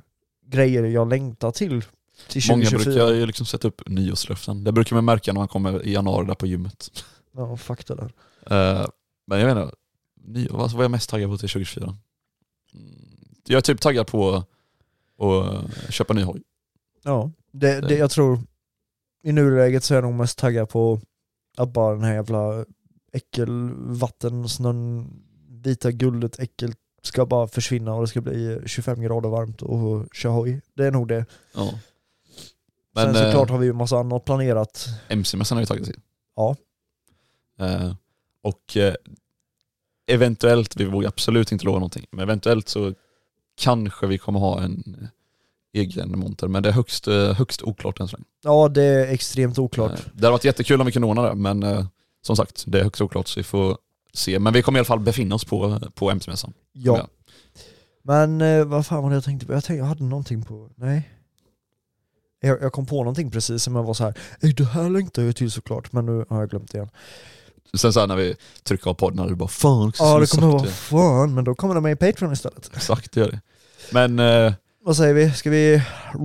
grejer jag längtar till till Många 2024 brukar ju liksom sätta upp nyårslöften. Det brukar man märka när man kommer i januari där på gymmet. Ja, fakta där Eh, men jag menar, ny, vad vad är jag mest taggad på till 2024? Mm, Jag är typ taggad på att köpa ny hoj. Ja, det, det, jag tror i nuläget så är jag nog mest taggad på att bara den här jävla äckelvatten, snön, vita guldet, äckel ska bara försvinna och det ska bli 25 grader varmt och köra hoj. Det är nog det. Ja. Sen Men såklart eh, har vi ju massa annat planerat. MC-mässan har vi tagit till. Ja. Eh, och eh, eventuellt, vi vågar absolut inte lova någonting, men eventuellt så kanske vi kommer ha en egen monter, men det är högst, högst oklart än så länge. Ja, det är extremt oklart. Eh, Det hade varit jättekul om vi kunde ordna det, men som sagt, det är högst oklart så vi får se. Men vi kommer i alla fall befinna oss på, på MC-mässan. Ja. Men eh, vad fan var det jag tänkte på? Jag, tänkte, jag hade någonting på, nej. Jag, jag kom på någonting precis som jag var så här. "Ey, det här längtar jag till såklart, men nu har jag glömt igen. Sen så här när vi trycker av podden, är det bara fan också, Ja det kommer vara fan, men då kommer de med i Patreon istället. Exakt, det gör det. Men eh, Vad säger vi? Ska vi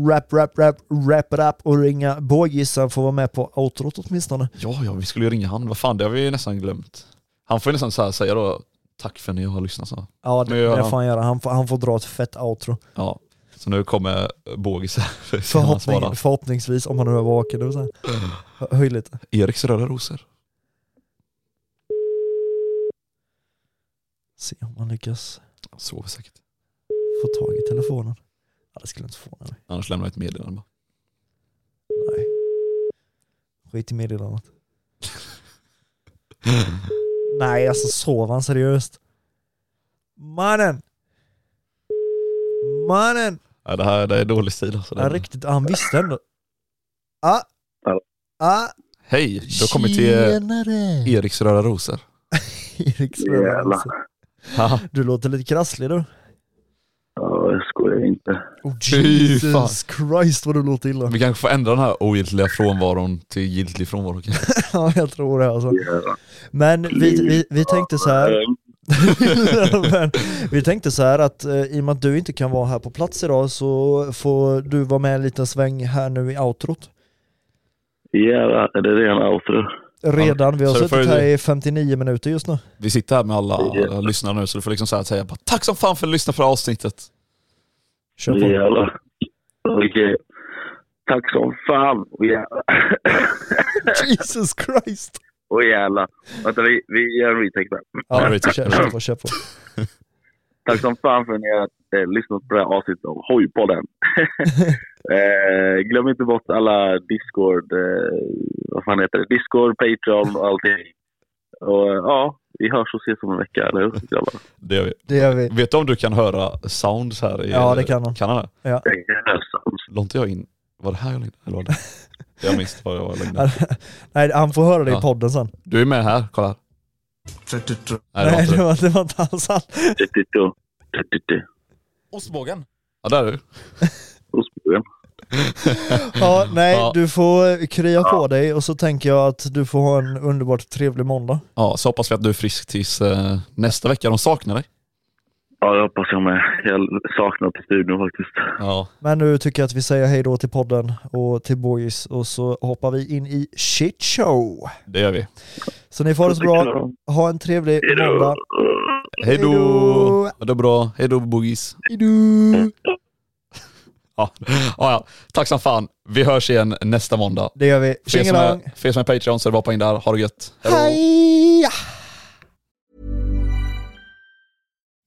rap, rap, rap, wrap it up och ringa bågisen för att vara med på outrot åtminstone? ja, ja, vi skulle ju ringa han. Vad fan, det har vi ju nästan glömt. Han får ju nästan så här säga då, tack för att ni har lyssnat. Så. Ja det, det han. får han göra, han får, han får dra ett fett outro. Ja. Så nu kommer Bågis här. för att Förhoppning, förhoppningsvis, om han nu är vaken. Säga. Hö- Höj lite. Eriks röda rosor. Se om han lyckas Han sover säkert. få tag i telefonen. Ja, det skulle inte förvåna mig. Annars lämnar jag ett meddelande bara. Nej. Skit i meddelandet. Nej, alltså sover han seriöst? Mannen! Mannen! Ja, det här det är dålig stil alltså. Ja, riktigt, han visste ändå. Ah! Ah! Hej, du har kommit till eh! Eriks röda rosor. Erik Jävlar. Haha. Du låter lite krasslig du. Ja, jag skojar inte. Oh, Jesus Christ vad du låter illa. Vi kanske får ändra den här ogiltiga frånvaron till giltig frånvaro. ja, jag tror det alltså. Men vi, vi, vi tänkte så här. Men vi tänkte så här att eh, i och med att du inte kan vara här på plats idag så får du vara med en liten sväng här nu i outrot. Är det redan outro? Redan, vi har så du får suttit ju- här i 59 minuter just nu. Vi sitter här med alla Ja. lyssnare nu så du får liksom så här säga bara, tack som fan för att du lyssnade på det här avsnittet. Kör på. Jävlar. Okej. Tack som fan. Jävlar. Jesus Christ! Och jävlar. Vänta, vi, vi gör en retake där. Ja, vi tar- kör, kör på, kör på. Tack som fan för att ni har eh, lyssnat på det här avsnittet av Hojpodden. eh, glöm inte bort alla Discord, eh, vad fan heter det? Discord, Patreon och allting. Och eh, ja, vi hörs och ses om en vecka, eller hur? grabbar? Det gör vi. Det gör vi. Vet du om du kan höra sounds här? I, Ja, det kan han. Kan han det? Det är nästan. Låg inte jag in, var det här jag lägger Eller var det? Jag minns vad jag lägger Nej, han får höra det i Ja. podden sen. Du är med här, kolla här. Nej, det var det var, var inte alls han. Ostbågen. Ja, där är du. Ostbågen. Ja, nej, Ja. du får krya på dig och så tänker jag att du får ha en underbart trevlig måndag. Ja, så hoppas vi att du är frisk tills eh, nästa vecka. De saknar dig. Ja, det hoppas jag med. Jag saknar till studion faktiskt. Ja, Men nu tycker jag att vi säger hej då till podden och till boys och så hoppar vi in i shit show. det gör vi. Så ni får det så bra. Ha en trevlig måndag. Hej då! Hejdå. Ha det bra. Hej då boogies. Hejdå. Ja. Ja, ja, tack som fan. Vi hörs igen nästa måndag. Det gör vi. För er som är, för er som är Patreon så är det bara att hoppa in där. Ha det gött. Hej